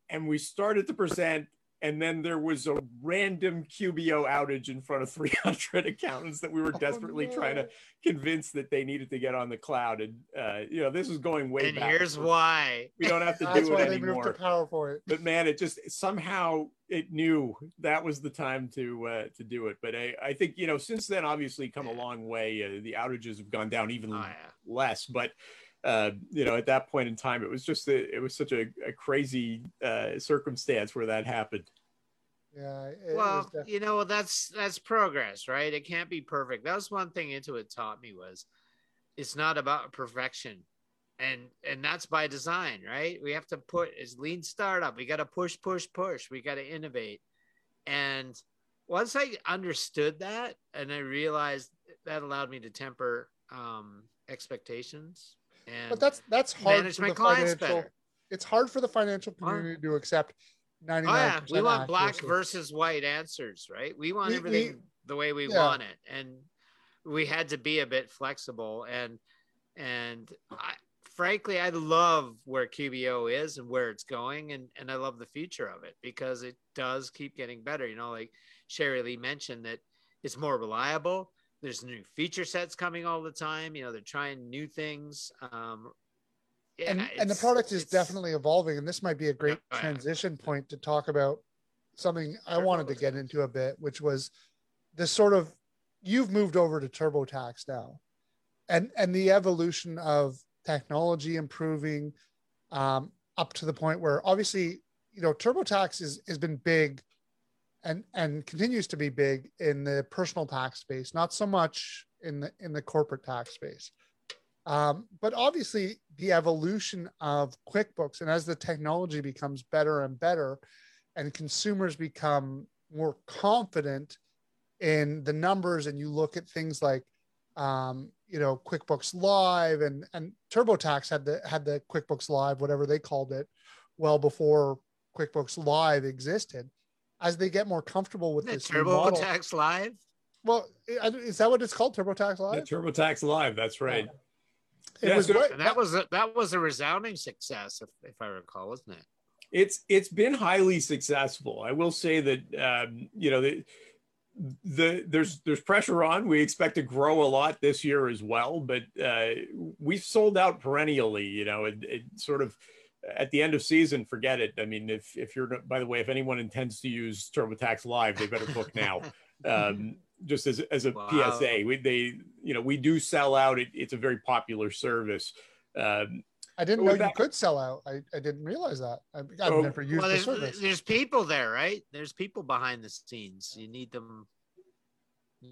and we started to present and then there was a random QBO outage in front of 300 accountants that we were Oh, desperately no. trying to convince that they needed to get on the cloud. And uh, you know, this was going way and back. here's why. we don't have to That's do why it they moved to anymore. PowerPoint. But man, it just somehow it knew that was the time to uh, to do it. But I, I think you know since then, obviously, come a long way. Uh, the outages have gone down even Oh, yeah. less, but uh, you know, at that point in time, it was just a, it was such a, a crazy uh, circumstance where that happened. Yeah. it was well, def- you know, that's that's progress, right? It can't be perfect. That was one thing Intuit taught me was it's not about perfection. And and that's by design, right? We have to put as lean startup. We got to push, push, push. We got to innovate. And once I understood that and I realized that allowed me to temper um expectations and but that's that's hard manage for my the clients financial. better. It's hard for the financial community to accept Oh 99 yeah, we want black versus white answers, right? We want We- everything we- the way we yeah. want it, and we had to be a bit flexible. And and I, frankly, I love where QBO is and where it's going, and and I love the future of it because it does keep getting better. You know, like Sherry Lee mentioned that it's more reliable. There's new feature sets coming all the time. You know, they're trying new things. Um, yeah, and, and the product is definitely evolving and this might be a great Yeah. transition point to talk about something i wanted to get into a bit which was this sort of you've moved over to turbotax now and and the evolution of technology improving um, up to the point where obviously you know turbotax is has been big and and continues to be big in the personal tax space not so much in the in the corporate tax space um, but obviously, the evolution of QuickBooks, and as the technology becomes better and better, and consumers become more confident in the numbers, and you look at things like, um, you know, QuickBooks Live, and and TurboTax had the had the QuickBooks Live, whatever they called it, well before QuickBooks Live existed. As they get more comfortable with Isn't this new model, TurboTax Live. well, is that what it's called, TurboTax Yeah, Live? TurboTax Live. That's right. It Yeah, was so- what And that was a, that was a resounding success, if, if I recall, wasn't it? it's it's been highly successful. I will say that um, you know the, the there's there's pressure on. We expect to grow a lot this year as well, but uh, we've sold out perennially. You know, it, it sort of at the end of season, forget it. I mean, if if you're by the way, if anyone intends to use TurboTax Live, they better book now. um, just as as a Wow. PSA, we they you know we do sell out. It, it's a very popular service. Um, I didn't With know you that- could sell out. I, I didn't realize that. I, I've Oh, never used Well, the there's, service. there's people there, right? There's people behind the scenes. You need them.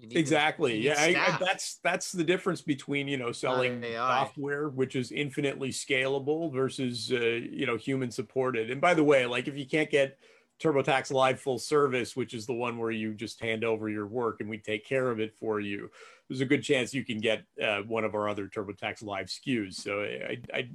You need them- exactly. you yeah I, I, that's that's the difference between you know selling software which is infinitely scalable versus uh, you know human supported. And by the way like if you can't get turbotax live full service which is the one where you just hand over your work and we take care of it for you there's a good chance you can get uh, one of our other turbotax live skus so I, I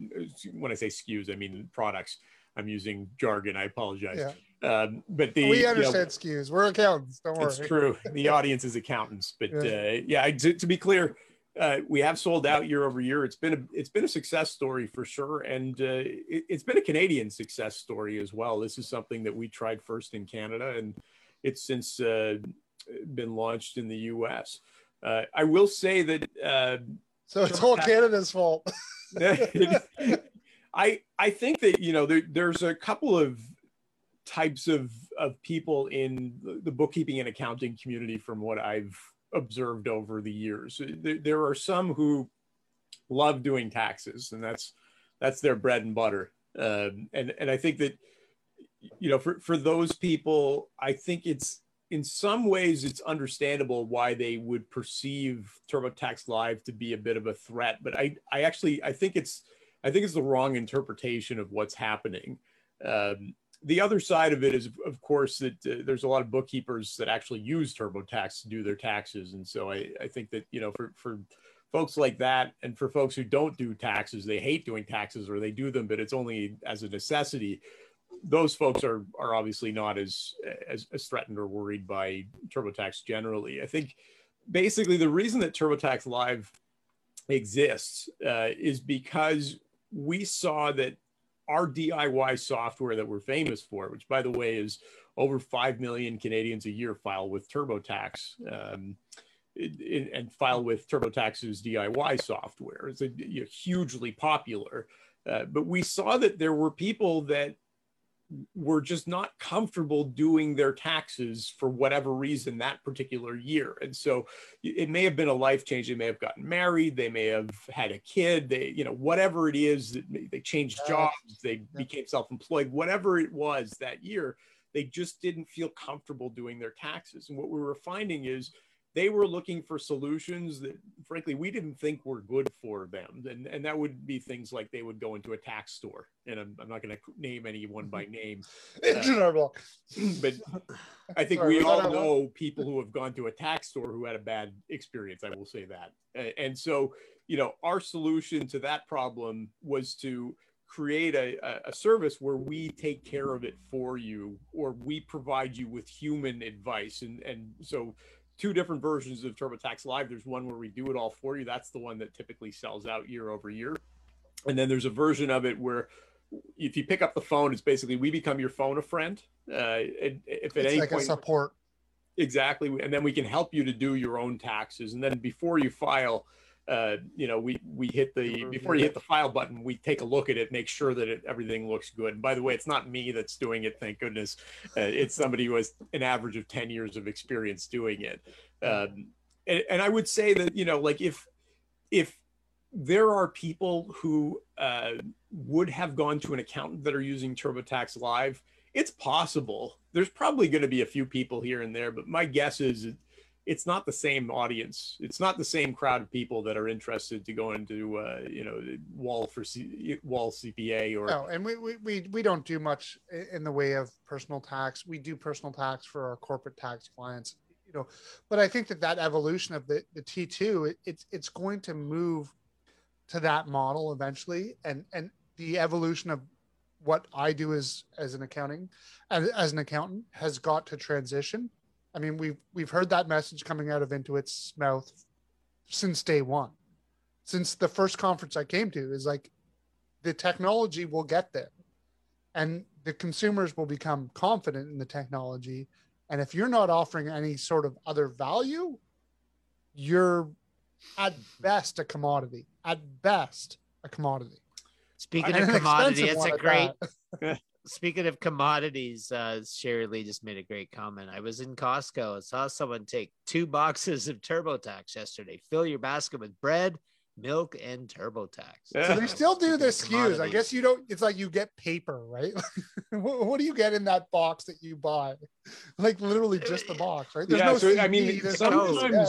when i say skus i mean products. I'm using jargon. I apologize. Yeah. Um, but the we you know, understand SKUs. We're accountants. Don't worry. it's true. The audience is accountants, but Yeah. uh, yeah, to, to be clear, uh, we have sold out year over year. It's been a it's been a success story for sure, and uh, it, it's been a Canadian success story as well. This is something that we tried first in Canada, and it's since uh, been launched in the U.S. Uh, I will say that uh, So it's all Canada's fault. I I think that you know there, there's a couple of types of of people in the- bookkeeping and accounting community from what I've observed over the years. There, there are some who love doing taxes, and that's that's their bread and butter. Um, and and I think that you know for for those people, I think it's in some ways it's understandable why they would perceive TurboTax Live to be a bit of a threat. But I I actually I think it's I think it's the wrong interpretation of what's happening. Um, the other side of it is, of course, that uh, there's a lot of bookkeepers that actually use TurboTax to do their taxes, and so I, I think that you know for for folks like that, and for folks who don't do taxes, they hate doing taxes or they do them, but it's only as a necessity. Those folks are are obviously not as as, as threatened or worried by TurboTax generally. I think basically the reason that TurboTax Live exists uh, is because we saw that our DIY software that we're famous for, which by the way is over 5 million Canadians a year file with TurboTax um, and file with TurboTax's DIY software. It's a, you know, hugely popular. Uh, but we saw that there were people that were just not comfortable doing their taxes for whatever reason that particular year. And so it may have been a life change. They may have gotten married. They may have had a kid. They, you know, whatever it is that they changed jobs. They became self-employed. Whatever it was that year, they just didn't feel comfortable doing their taxes. And what we were finding is they were looking for solutions that, frankly, we didn't think were good for them. And, and that would be things like they would go into a tax store. And I'm, I'm not going to name anyone by name, H&R Block. but I think Sorry, we all know people who have gone to a tax store who had a bad experience. I will say that. And so, you know, our solution to that problem was to create a- a service where we take care of it for you or we provide you with human advice. And, and so, two different versions of TurboTax Live. There's one where we do it all for you. That's the one that typically sells out year over year. And then there's a version of it where if you pick up the phone, it's basically we become your phone a friend. Uh, and if at It's any like a point, support. exactly, and then we can help you to do your own taxes. And then before you file, uh, you know, we we hit the before you hit the file button, we take a look at it, make sure that it, everything looks good. And by the way, it's not me that's doing it, thank goodness. Uh, it's somebody who has an average of ten years of experience doing it. Um, and, and I would say that you know, like if if there are people who uh, would have gone to an accountant that are using TurboTax Live. It's possible. There's probably going to be a few people here and there, but my guess is it- it's not the same audience. It's not the same crowd of people that are interested to go into, uh, you know, wall for C- wall CPA or No, and we, we, we, don't do much in the way of personal tax. We do personal tax for our corporate tax clients, you know, but I think that that evolution of the, the T2, it, it's, it's going to move to that model eventually. And, and the evolution of what I do as, as an accounting, as, as an accountant has got to transition. I mean, we've, we've heard that message coming out of Intuit's mouth since day one. since the first conference I came to is like the technology will get there and the consumers will become confident in the technology. And if you're not offering any sort of other value, you're at best a commodity. At best, a commodity. Speaking And of an commodity, it's a great. that. Speaking of commodities, uh, Sherry Lee just made a great comment. I was in Costco and saw someone take two boxes of TurboTax yesterday. Fill your basket with bread, milk, and TurboTax. So they still do the Speaking of SKUs. I guess you don't. It's like you get paper, right? what, what do you get in that box that you buy? Like literally just the box, right? Yeah, so, I mean, sometimes- nothing- yeah.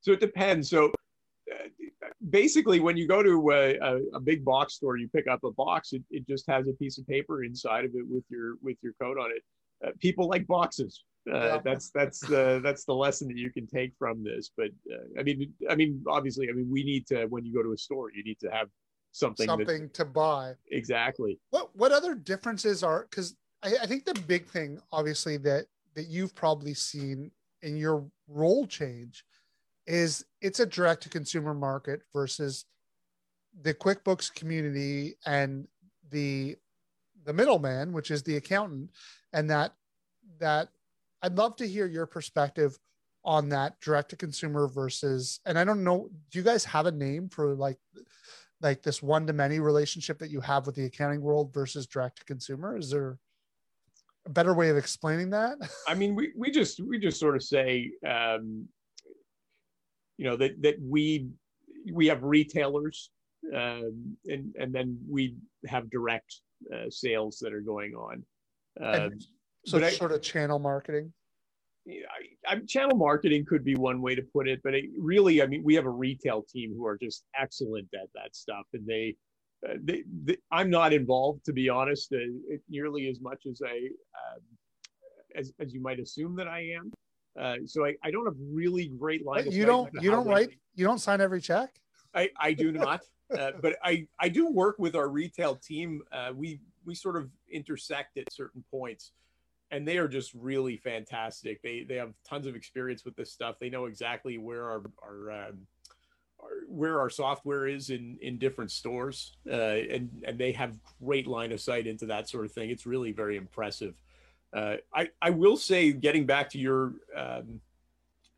So it depends. So basically, when you go to a, a, a big box store, you pick up a box. It, it just has a piece of paper inside of it with your with your code on it. Uh, people like boxes. Uh, Yeah. That's that's the that's the lesson that you can take from this. But uh, I mean, I mean, obviously, I mean, we need to when you go to a store, you need to have something. something to buy. exactly. What what other differences are? Because I, I think the big thing, obviously, that that you've probably seen in your role change is it's a direct to consumer market versus the QuickBooks community and the the middleman, which is the accountant, and that that I'd love to hear your perspective on that direct to consumer versus and I don't know, do you guys have a name for like like this one to many relationship that you have with the accounting world versus direct to consumer? Is there a better way of explaining that? I mean, we, we just we just sort of say, um, you know, that that we we have retailers, um, and and then we have direct uh, sales that are going on. Um, so but I- sort of channel marketing. I, I, channel marketing could be one way to put it, but it really, I mean, we have a retail team who are just excellent at that stuff, and they, uh, they, they I'm not involved to be honest, uh, nearly as much as I, um, as as you might assume that I am. Uh, so I, I don't have really great line. You don't you don't write you don't sign every check? I, I do not, uh, but I, I do work with our retail team. Uh, we we sort of intersect at certain points, and they are just really fantastic. They they have tons of experience with this stuff. They know exactly where our our, um, our where our software is in in different stores, uh, and and they have great line of sight into that sort of thing. It's really very impressive. Uh, I I will say, getting back to your um,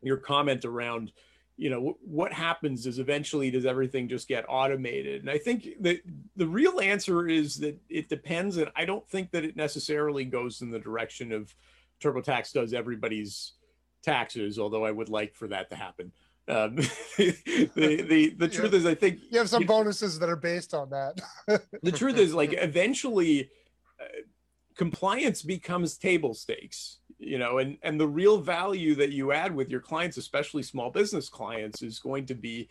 your comment around you know wh- what happens is eventually does everything just get automated and i think that the real answer is that it depends and i don't think that it necessarily goes in the direction of turbotax does everybody's taxes although i would like for that to happen um, the, the the truth is i think You have some you- bonuses that are based on that. the truth is like eventually uh, compliance becomes table stakes you know and and the real value that you add with your clients especially small business clients is going to be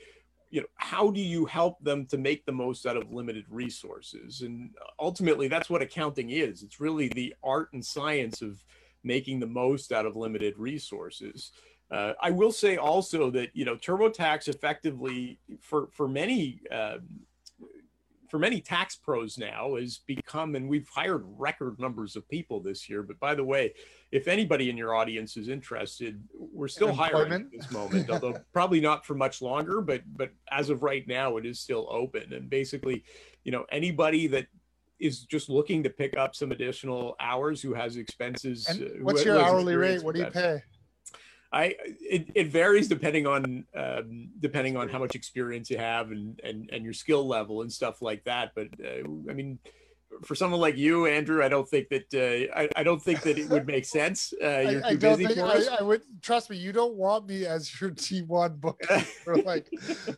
you know how do you help them to make the most out of limited resources? And ultimately that's what accounting is. It's really the art and science of making the most out of limited resources. Uh, I will say also that you know TurboTax effectively for for many um, for many tax pros now has become, and we've hired record numbers of people this year. But by the way, if anybody in your audience is interested, we're still hiring at this moment, although probably not for much longer. But but as of right now, it is still open. And basically, you know, anybody that is just looking to pick up some additional hours who has expenses. uh, who what's ha- your hourly rate? What do you pay? I it, it varies depending on um, depending on how much experience you have and and and your skill level and stuff like that. But uh, I mean, for someone like you, Andrew, I don't think that uh, I, I don't think that it would make sense. Uh, you're I too don't busy think for us. I, I would trust me. You don't want me as your T1 book. like,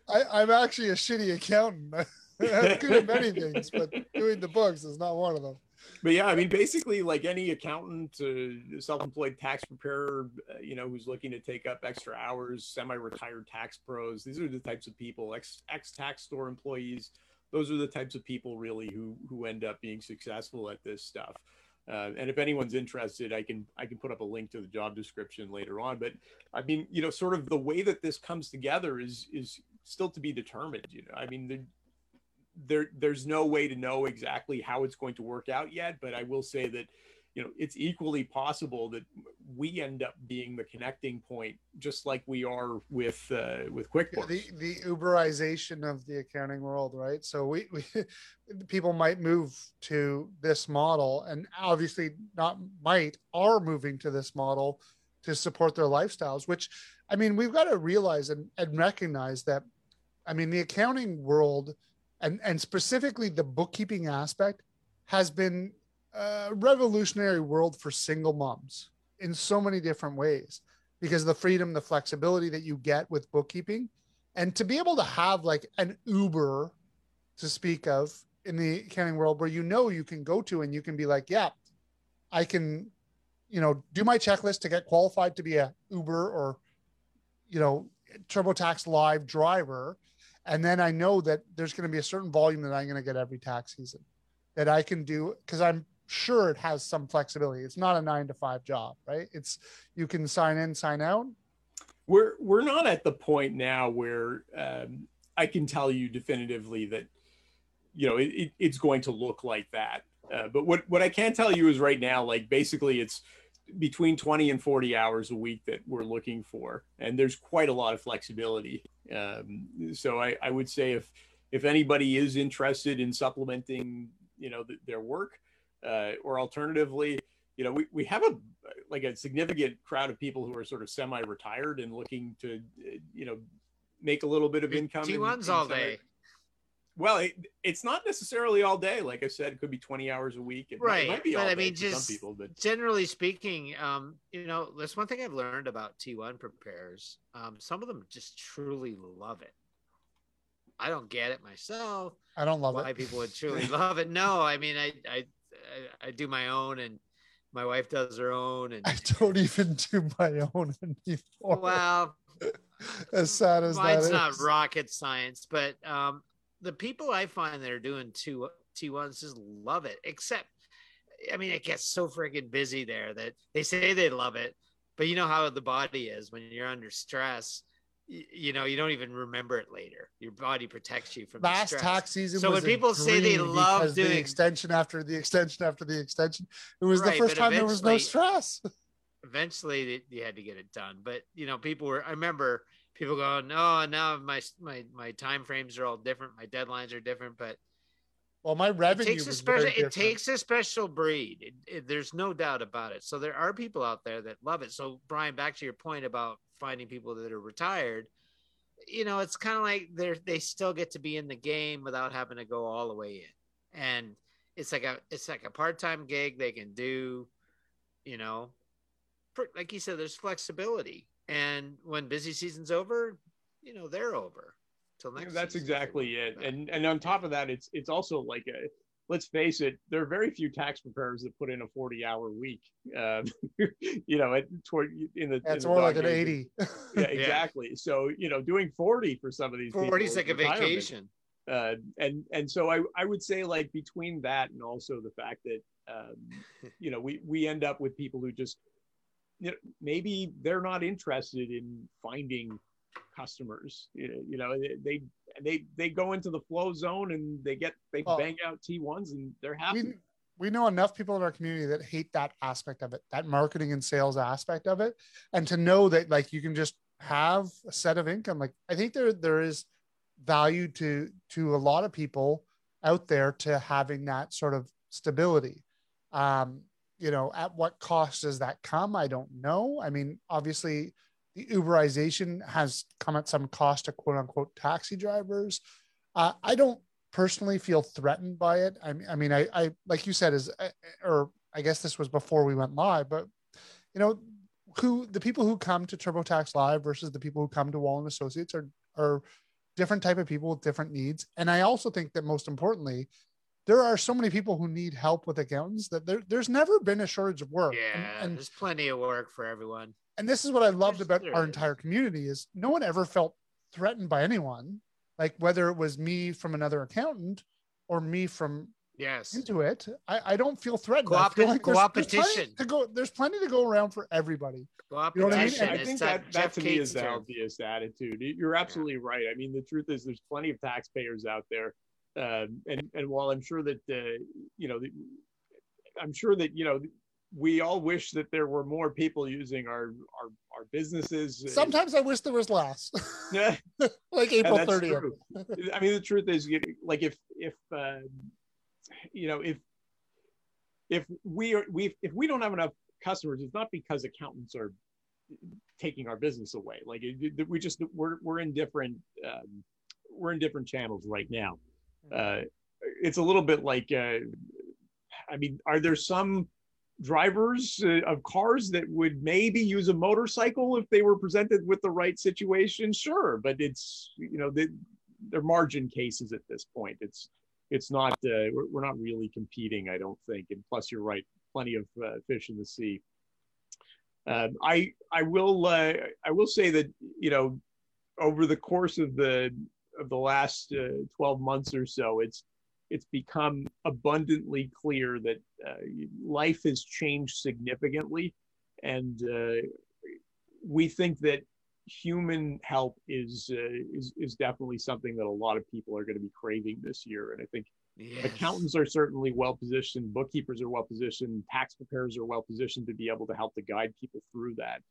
I, I'm actually a shitty accountant. I'm good at many things, but doing the books is not one of them. But yeah, I mean, basically, like any accountant, uh, self-employed tax preparer, uh, you know, who's looking to take up extra hours, semi-retired tax pros. These are the types of people. Ex ex tax store employees. Those are the types of people really who who end up being successful at this stuff. Uh, and if anyone's interested, I can I can put up a link to the job description later on. But I mean, you know, sort of the way that this comes together is is still to be determined. You know, I mean, the, there there's no way to know exactly how it's going to work out yet but i will say that you know it's equally possible that we end up being the connecting point just like we are with uh, with quickbooks. the the uberization of the accounting world right? So we, we people might move to this model and obviously not might are moving to this model to support their lifestyles which i mean we've got to realize and, and recognize that i mean the accounting world and and specifically the bookkeeping aspect has been a revolutionary world for single moms in so many different ways because the freedom, the flexibility that you get with bookkeeping, and to be able to have like an Uber to speak of in the accounting world where you know you can go to and you can be like, yeah, I can, you know, do my checklist to get qualified to be a Uber or, you know, TurboTax live driver. And then I know that there's going to be a certain volume that I'm going to get every tax season that I can do because I'm sure it has some flexibility. It's not a nine to five job, right? It's you can sign in, sign out. We're we're not at the point now where um, I can tell you definitively that you know it, it, it's going to look like that. Uh, but what what I can tell you is right now, like basically, it's between 20 and 40 hours a week that we're looking for, and there's quite a lot of flexibility. Um, so I, I would say if if anybody is interested in supplementing, you know, th- their work, uh, or alternatively, you know, we, we have a like a significant crowd of people who are sort of semi-retired and looking to, you know, make a little bit of income. T1's all day. Well, it, it's not necessarily all day. Like I said, it could be 20 hours a week. It right. Might, it might be but all I mean, for just some people, but generally speaking, um, you know, that's one thing I've learned about T1 prepares. Um, some of them just truly love it. I don't get it myself. I don't love why it. people would truly love it. No, I mean, I, I, I, I do my own, and my wife does her own, and I don't even do my own anymore. well, as sad as mine's that not is. rocket science, but um, the people I find that are doing two T1s just love it. Except, I mean, it gets so freaking busy there that they say they love it, but you know how the body is when you're under stress. You know, you don't even remember it later. Your body protects you from the Last stress. tax season. So when people say they love because the doing- extension after the extension after the extension, it was Right, the first time there was no stress. eventually you had to get it done but you know people were i remember people going oh now my my my time frames are all different. My deadlines are different. But Well, my it revenue takes a special it takes a special breed. It, it- there's no doubt about it. So there are people out there that love it. So brian back to your point about finding people that are retired you know it's kind of like they're they still get to be in the game without having to go all the way in. And it's like a it's like a part-time gig they can do you know like you said there's flexibility and when busy season's over you know they're over till Yeah, next that's season. exactly it. But- And and on top of that, it's it's also like a let's face it, there are very few tax preparers that put in a 40 hour week. Uh, you know, at, toward in the Yeah, it's in the more like an 80. Yeah, exactly. So you know, doing 40 for some of these people 40's is like a vacation Uh, and and so I I would say like between that and also the fact that um, you know we we end up with people who just you know maybe they're not interested in finding customers you know, they, they they go into the flow zone and they get they bang out t1s and they're happy we, we know enough people in our community that hate that aspect of it, that marketing and sales aspect of it. And to know that like you can just have a set of income. Like I think there there is value to to a lot of people out there to having that sort of stability. Um, you know, at what cost does that come? I don't know. I mean, obviously the Uberization has come at some cost to quote unquote taxi drivers. Uh, I don't personally feel threatened by it. I mean, I mean, I, I like you said is, uh, or I guess this was before we went live, but you know, who the people who come to TurboTax Live versus the people who come to Wall and Associates are are different type of people with different needs. And I also think that most importantly, there are so many people who need help with accountants that there, there's never been a shortage of work. And- yeah and there's plenty of work for everyone and this is what I loved There's- about our is. entire community is no one ever felt threatened by anyone, like whether it was me from another accountant or me from yes Intuit. I, I don't feel threatened. I feel Co-op- there's- there's plenty to go. There's plenty to go around for everybody. You know what I mean? I think that that, that Jeff to me is Cates the term. healthiest attitude. You're absolutely right. I mean, the truth is, there's plenty of taxpayers out there, um, and and while I'm sure that uh, you know, the, I'm sure that you know, we all wish that there were more people using our our, our businesses. Sometimes I wish there was less, Yeah, like April 30th. I mean, the truth is, like if if uh, you know if if we are we if we don't have enough customers, it's not because accountants are taking our business away. Like it, it- we just we're we're in different um, we're in different channels right now. Uh, it's a little bit like uh, I mean, are there some drivers uh, of cars that would maybe use a motorcycle if they were presented with the right situation? Sure, but it's you know they, they're margin cases at this point. It's it's not uh, we're, we're not really competing, I don't think. And plus, you're right, plenty of uh, fish in the sea. Um, I I will uh, I will say that you know over the course of the of the last uh, 12 months or so, it's it's become abundantly clear that uh, life has changed significantly, and uh, we think that human help is, uh, is is definitely something that a lot of people are going to be craving this year. And I think Yes. accountants are certainly well positioned, bookkeepers are well positioned, tax preparers are well positioned to be able to help to guide people through that.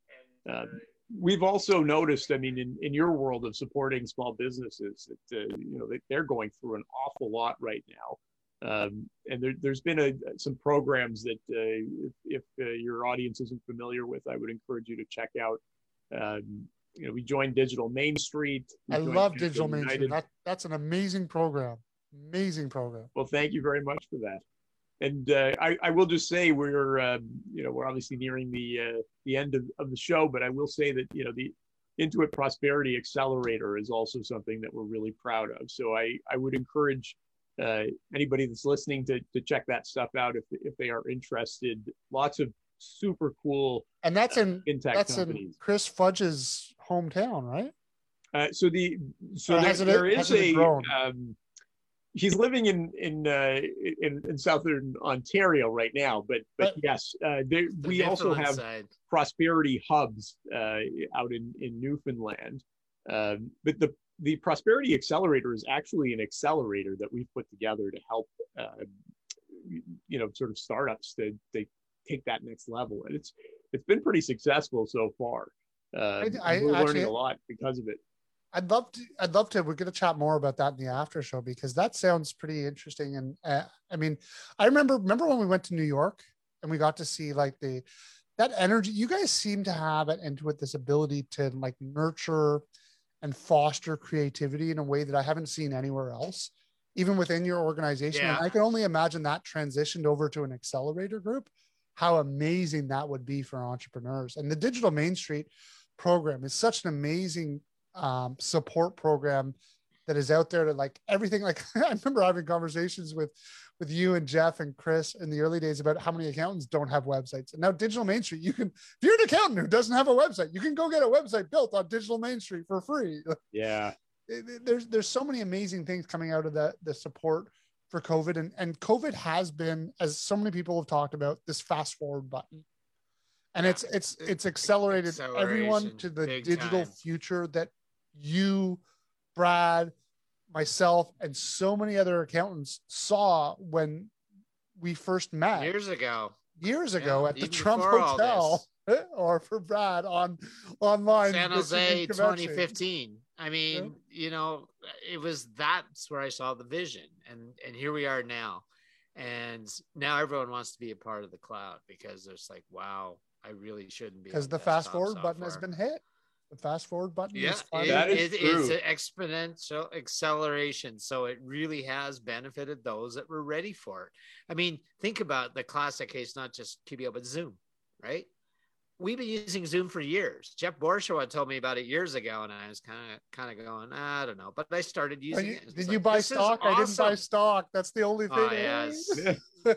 Um, we've also noticed, I mean, in, in your world of supporting small businesses, that uh, you know they, they're going through an awful lot right now, um, and there, there's been a, some programs that uh, if, if uh, your audience isn't familiar with, I would encourage you to check out. Um, you know, we joined Digital Main Street. I love Digital Digital Main Street. That, that's an amazing program. Amazing program. Well, thank you very much for that. And uh, I, I will just say we're, um, you know, we're obviously nearing the uh, the end of, of the show, but I will say that you know the Intuit Prosperity Accelerator is also something that we're really proud of. So I I would encourage uh, anybody that's listening to to check that stuff out if if they are interested. Lots of super cool And that's in fintech that's in. Chris Fudge's hometown, right? Uh, so the so there, there is a um, he's living in in, uh, in in southern Ontario right now, but but But- yes, uh, there, The we also have side. prosperity hubs uh, out in in Newfoundland. Um, but the the prosperity accelerator is actually an accelerator that we've put together to help uh, you know sort of startups to they take that next level, and it's it's been pretty successful so far. Uh, I- we're actually- learning a lot because of it. I'd love to. I'd love to. We're going to chat more about that in the after show because that sounds pretty interesting. And uh, I mean, I remember remember when we went to New York and we got to see like the that energy. You guys seem to have it and with this ability to like nurture and foster creativity in a way that I haven't seen anywhere else, even within your organization. And I can only imagine that transitioned over to an accelerator group. How amazing that would be for entrepreneurs. And the Digital Main Street program is such an amazing um, support program that is out there to like everything. Like I remember having conversations with with you and Jeff and Chris in the early days about how many accountants don't have websites. And now Digital Main Street, you can if you're an accountant who doesn't have a website, you can go get a website built on Digital Main Street for free. Yeah. It- it- There's there's so many amazing things coming out of the the support for COVID and and COVID has been as so many people have talked about this fast forward button. And Yeah, it's it's it's- it's accelerated everyone to the digital time. future that you, Brad, myself, and so many other accountants saw when we first met years ago. years ago Yeah, at the Trump Hotel, or for Brad on online. San Jose 2015. I mean, you know, it was that's where I saw the vision, and and here we are now, and now everyone wants to be a part of the cloud because it's like, wow, I really shouldn't be because the fast forward button has been hit. The fast forward button Yeah, is finally That it, is it- true. it's an exponential acceleration. So it really has benefited those that were ready for it. I mean, think about the classic case, not just QBO, but Zoom, right? We've been using Zoom for years. Jeff Borshaw told me about it years ago, and I was kind of kind of going, I don't know. But I started using you- it. It's did like, you buy this is stock? I didn't buy stock. That's the only thing. Oh, yeah, it's- Yeah,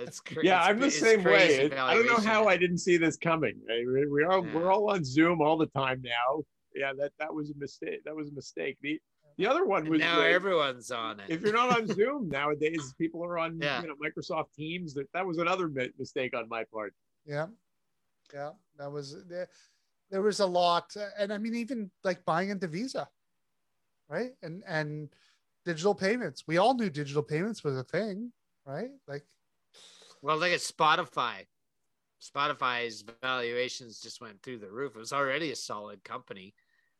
it's cra- yeah, it's- I'm the it's same way. It- I don't know how. I didn't see this coming. I- we- we are Yeah. we're all on Zoom all the time now. Yeah, that that was a mistake. That was a mistake. The the other one And was now uh, everyone's on it. if you're not on Zoom nowadays, people are on Yeah. you know Microsoft Teams. That that was another mistake on my part. Yeah, yeah, that was there. There was a lot, and I mean, even like buying into Visa, right? And and digital payments. We all knew digital payments was a thing, right? Like, well, look at Shopify. Shopify's valuations just went through the roof. It was already a solid company.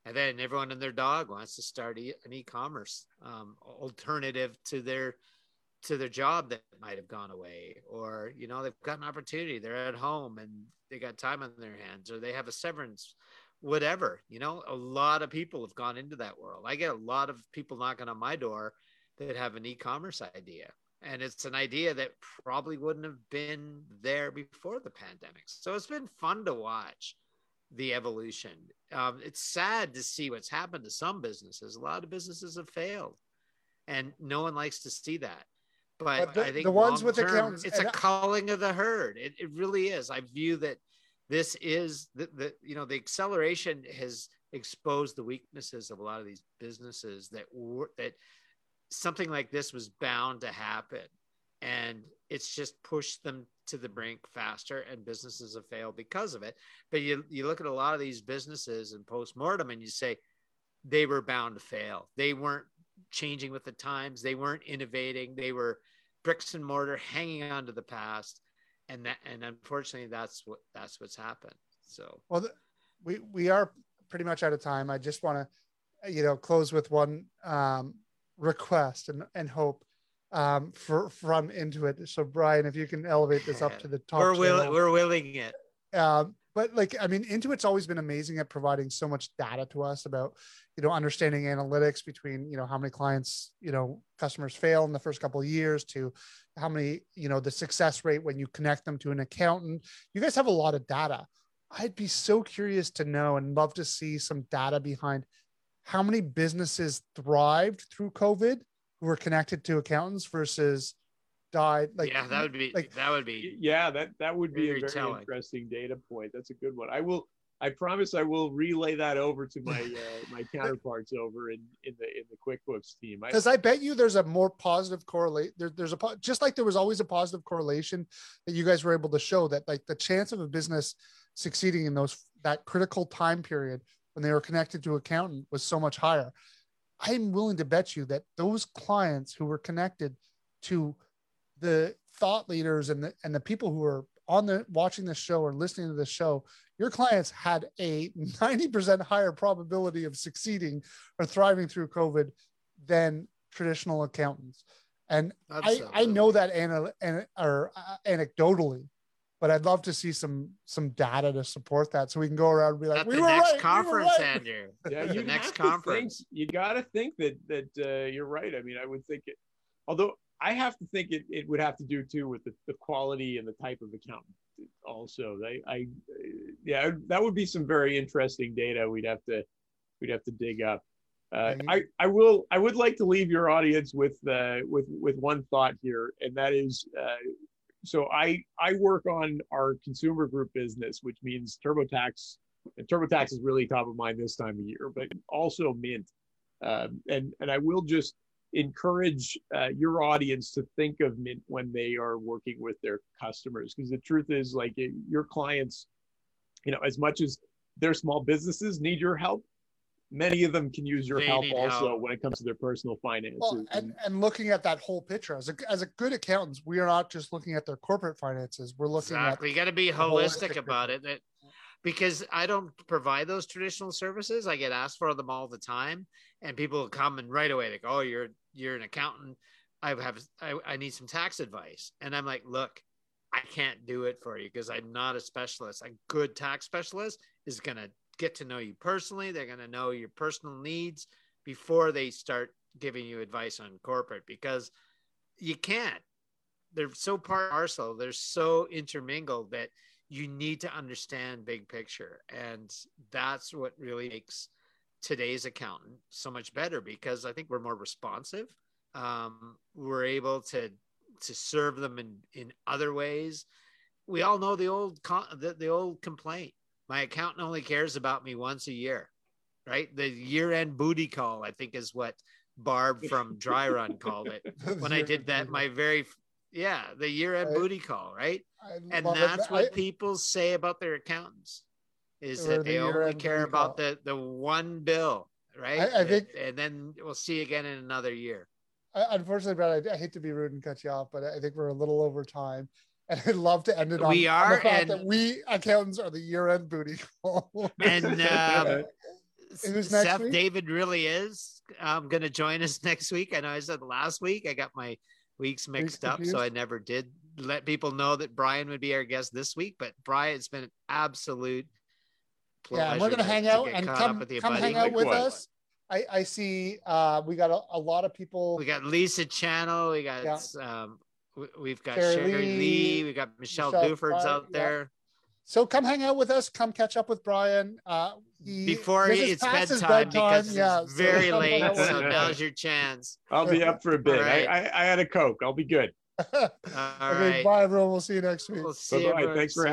And then everyone and their dog wants to start e- an e-commerce um, alternative to their to their job that might have gone away, or you know they've got an opportunity. They're at home and they got time on their hands, or they have a severance, whatever. You know, a lot of people have gone into that world. I get a lot of people knocking on my door that have an e-commerce idea, and it's an idea that probably wouldn't have been there before the pandemic. So it's been fun to watch the evolution. Um, it's sad to see what's happened to some businesses. A lot of businesses have failed, and no one likes to see that. But, But the- I think the ones with long-term, accountants- it's a I- culling of the herd. It, it really is. I view that this is the, the you know the acceleration has exposed the weaknesses of a lot of these businesses that were that something like this was bound to happen and it's just pushed them to the brink faster and businesses have failed because of it but you you look at a lot of these businesses and post-mortem and you say they were bound to fail they weren't changing with the times they weren't innovating they were bricks and mortar hanging on to the past and that and unfortunately that's what that's what's happened so Well, th- we we are pretty much out of time. I just want to, you know, close with one um, request and and hope um, for from Intuit. So, Brian, if you can elevate this up to the top. we're will, we're willing it um, but like i mean intuit's always been amazing at providing so much data to us about you know understanding analytics between you know how many clients you know customers fail in the first couple of years to how many you know the success rate when you connect them to an accountant. You guys have a lot of data. I'd be so curious to know and love to see some data behind how many businesses thrived through covid who were connected to accountants versus died like yeah that would be like that would be yeah that that would be Very a very telling. interesting data point that's a good one i will i promise i will relay that over to my uh, my counterparts over in in the in the quickbooks team because I bet you there's a more positive correlate. There, there's a just like there was always a positive correlation that you guys were able to show that like the chance of a business succeeding in those that critical time period when they were connected to accountant was so much higher. I'm willing to bet you that those clients who were connected to the thought leaders and the and the people who are on the watching the show or listening to the show, your clients had a 90% higher probability of succeeding or thriving through COVID than traditional accountants. And I, I know that ana, ana, or uh, anecdotally, but I'd love to see some some data to support that so we can go around and be like, at we the were next right, we were conference right." andrew yeah, the you next have to think- conference. you got to think that that uh, you're right. I mean, I would think it, although I have to think it, it would have to do too with the, the quality and the type of accountant. Also, I, I, yeah, that would be some very interesting data. We'd have to, we'd have to dig up. Uh, I, I will, I would like to leave your audience with, uh, with, with one thought here, and that is, uh, so I, I work on our consumer group business, which means TurboTax and TurboTax is really top of mind this time of year, but also Mint. Um, and and I will just encourage uh, your audience to think of Mint when they are working with their customers, because the truth is, like your clients, you know, as much as their small businesses need your help, many of them can use your They help also help. when it comes to their personal finances. Well, and, and looking at that whole picture as a, as a good accountants, we are not just looking at their corporate finances. We're looking exactly. at You got to be holistic holistic about it. That because I don't provide those traditional services, I get asked for them all the time, and people will come and right away they go, "Oh, you're you're an accountant. I have I, I need some tax advice," and I'm like, "Look, I can't do it for you because I'm not a specialist. A good tax specialist is gonna get to know you personally. They're gonna know your personal needs before they start giving you advice on corporate because you can't they're so part parcel they're so intermingled that you need to understand big picture and that's what really makes today's accountant so much better because i think we're more responsive. Um, we're able to to serve them in in other ways. We all know the old con- the, the old complaint. My accountant only cares about me once a year right? The year end booty call i think is what barb from dry run called it. When I did that, my very yeah, the year end booty call, right? And it. that's what I- people say about their accountants is that the they only care about the the one bill, right? I- I think- and then we'll see again in another year. I, unfortunately, Brad, I, I hate to be rude and cut you off, but I think we're a little over time. And I'd love to end it on, We on are, the fact and- that we accountants are the year-end booty call. And um, Seth week? David really is um, going to join us next week. I know I said last week. I got my weeks mixed up, so? I never did let people know that Brian would be our guest this week. But Brian, it's been an absolute. Yeah, and we're gonna to- hang out get and come up with you, come buddy. hang out with Likewise. us. I, I see uh, we got a, a lot of people. We got Lisa Channel. We got Yeah. um, we- we've got Sherry Sherry, Lee, Lee. We got Michelle, Michelle Duford's Fry, out yeah. there. So come hang out with us. Come catch up with Brian. Uh, he, Before this is it's past his bedtime, because yeah, it's so very come hang late. So now's your chance. I'll be up for a bit. All right. I, I, I had a Coke. I'll be good. All okay, right. bye everyone. We'll see you next week. We'll see you. Bye-bye. Thanks for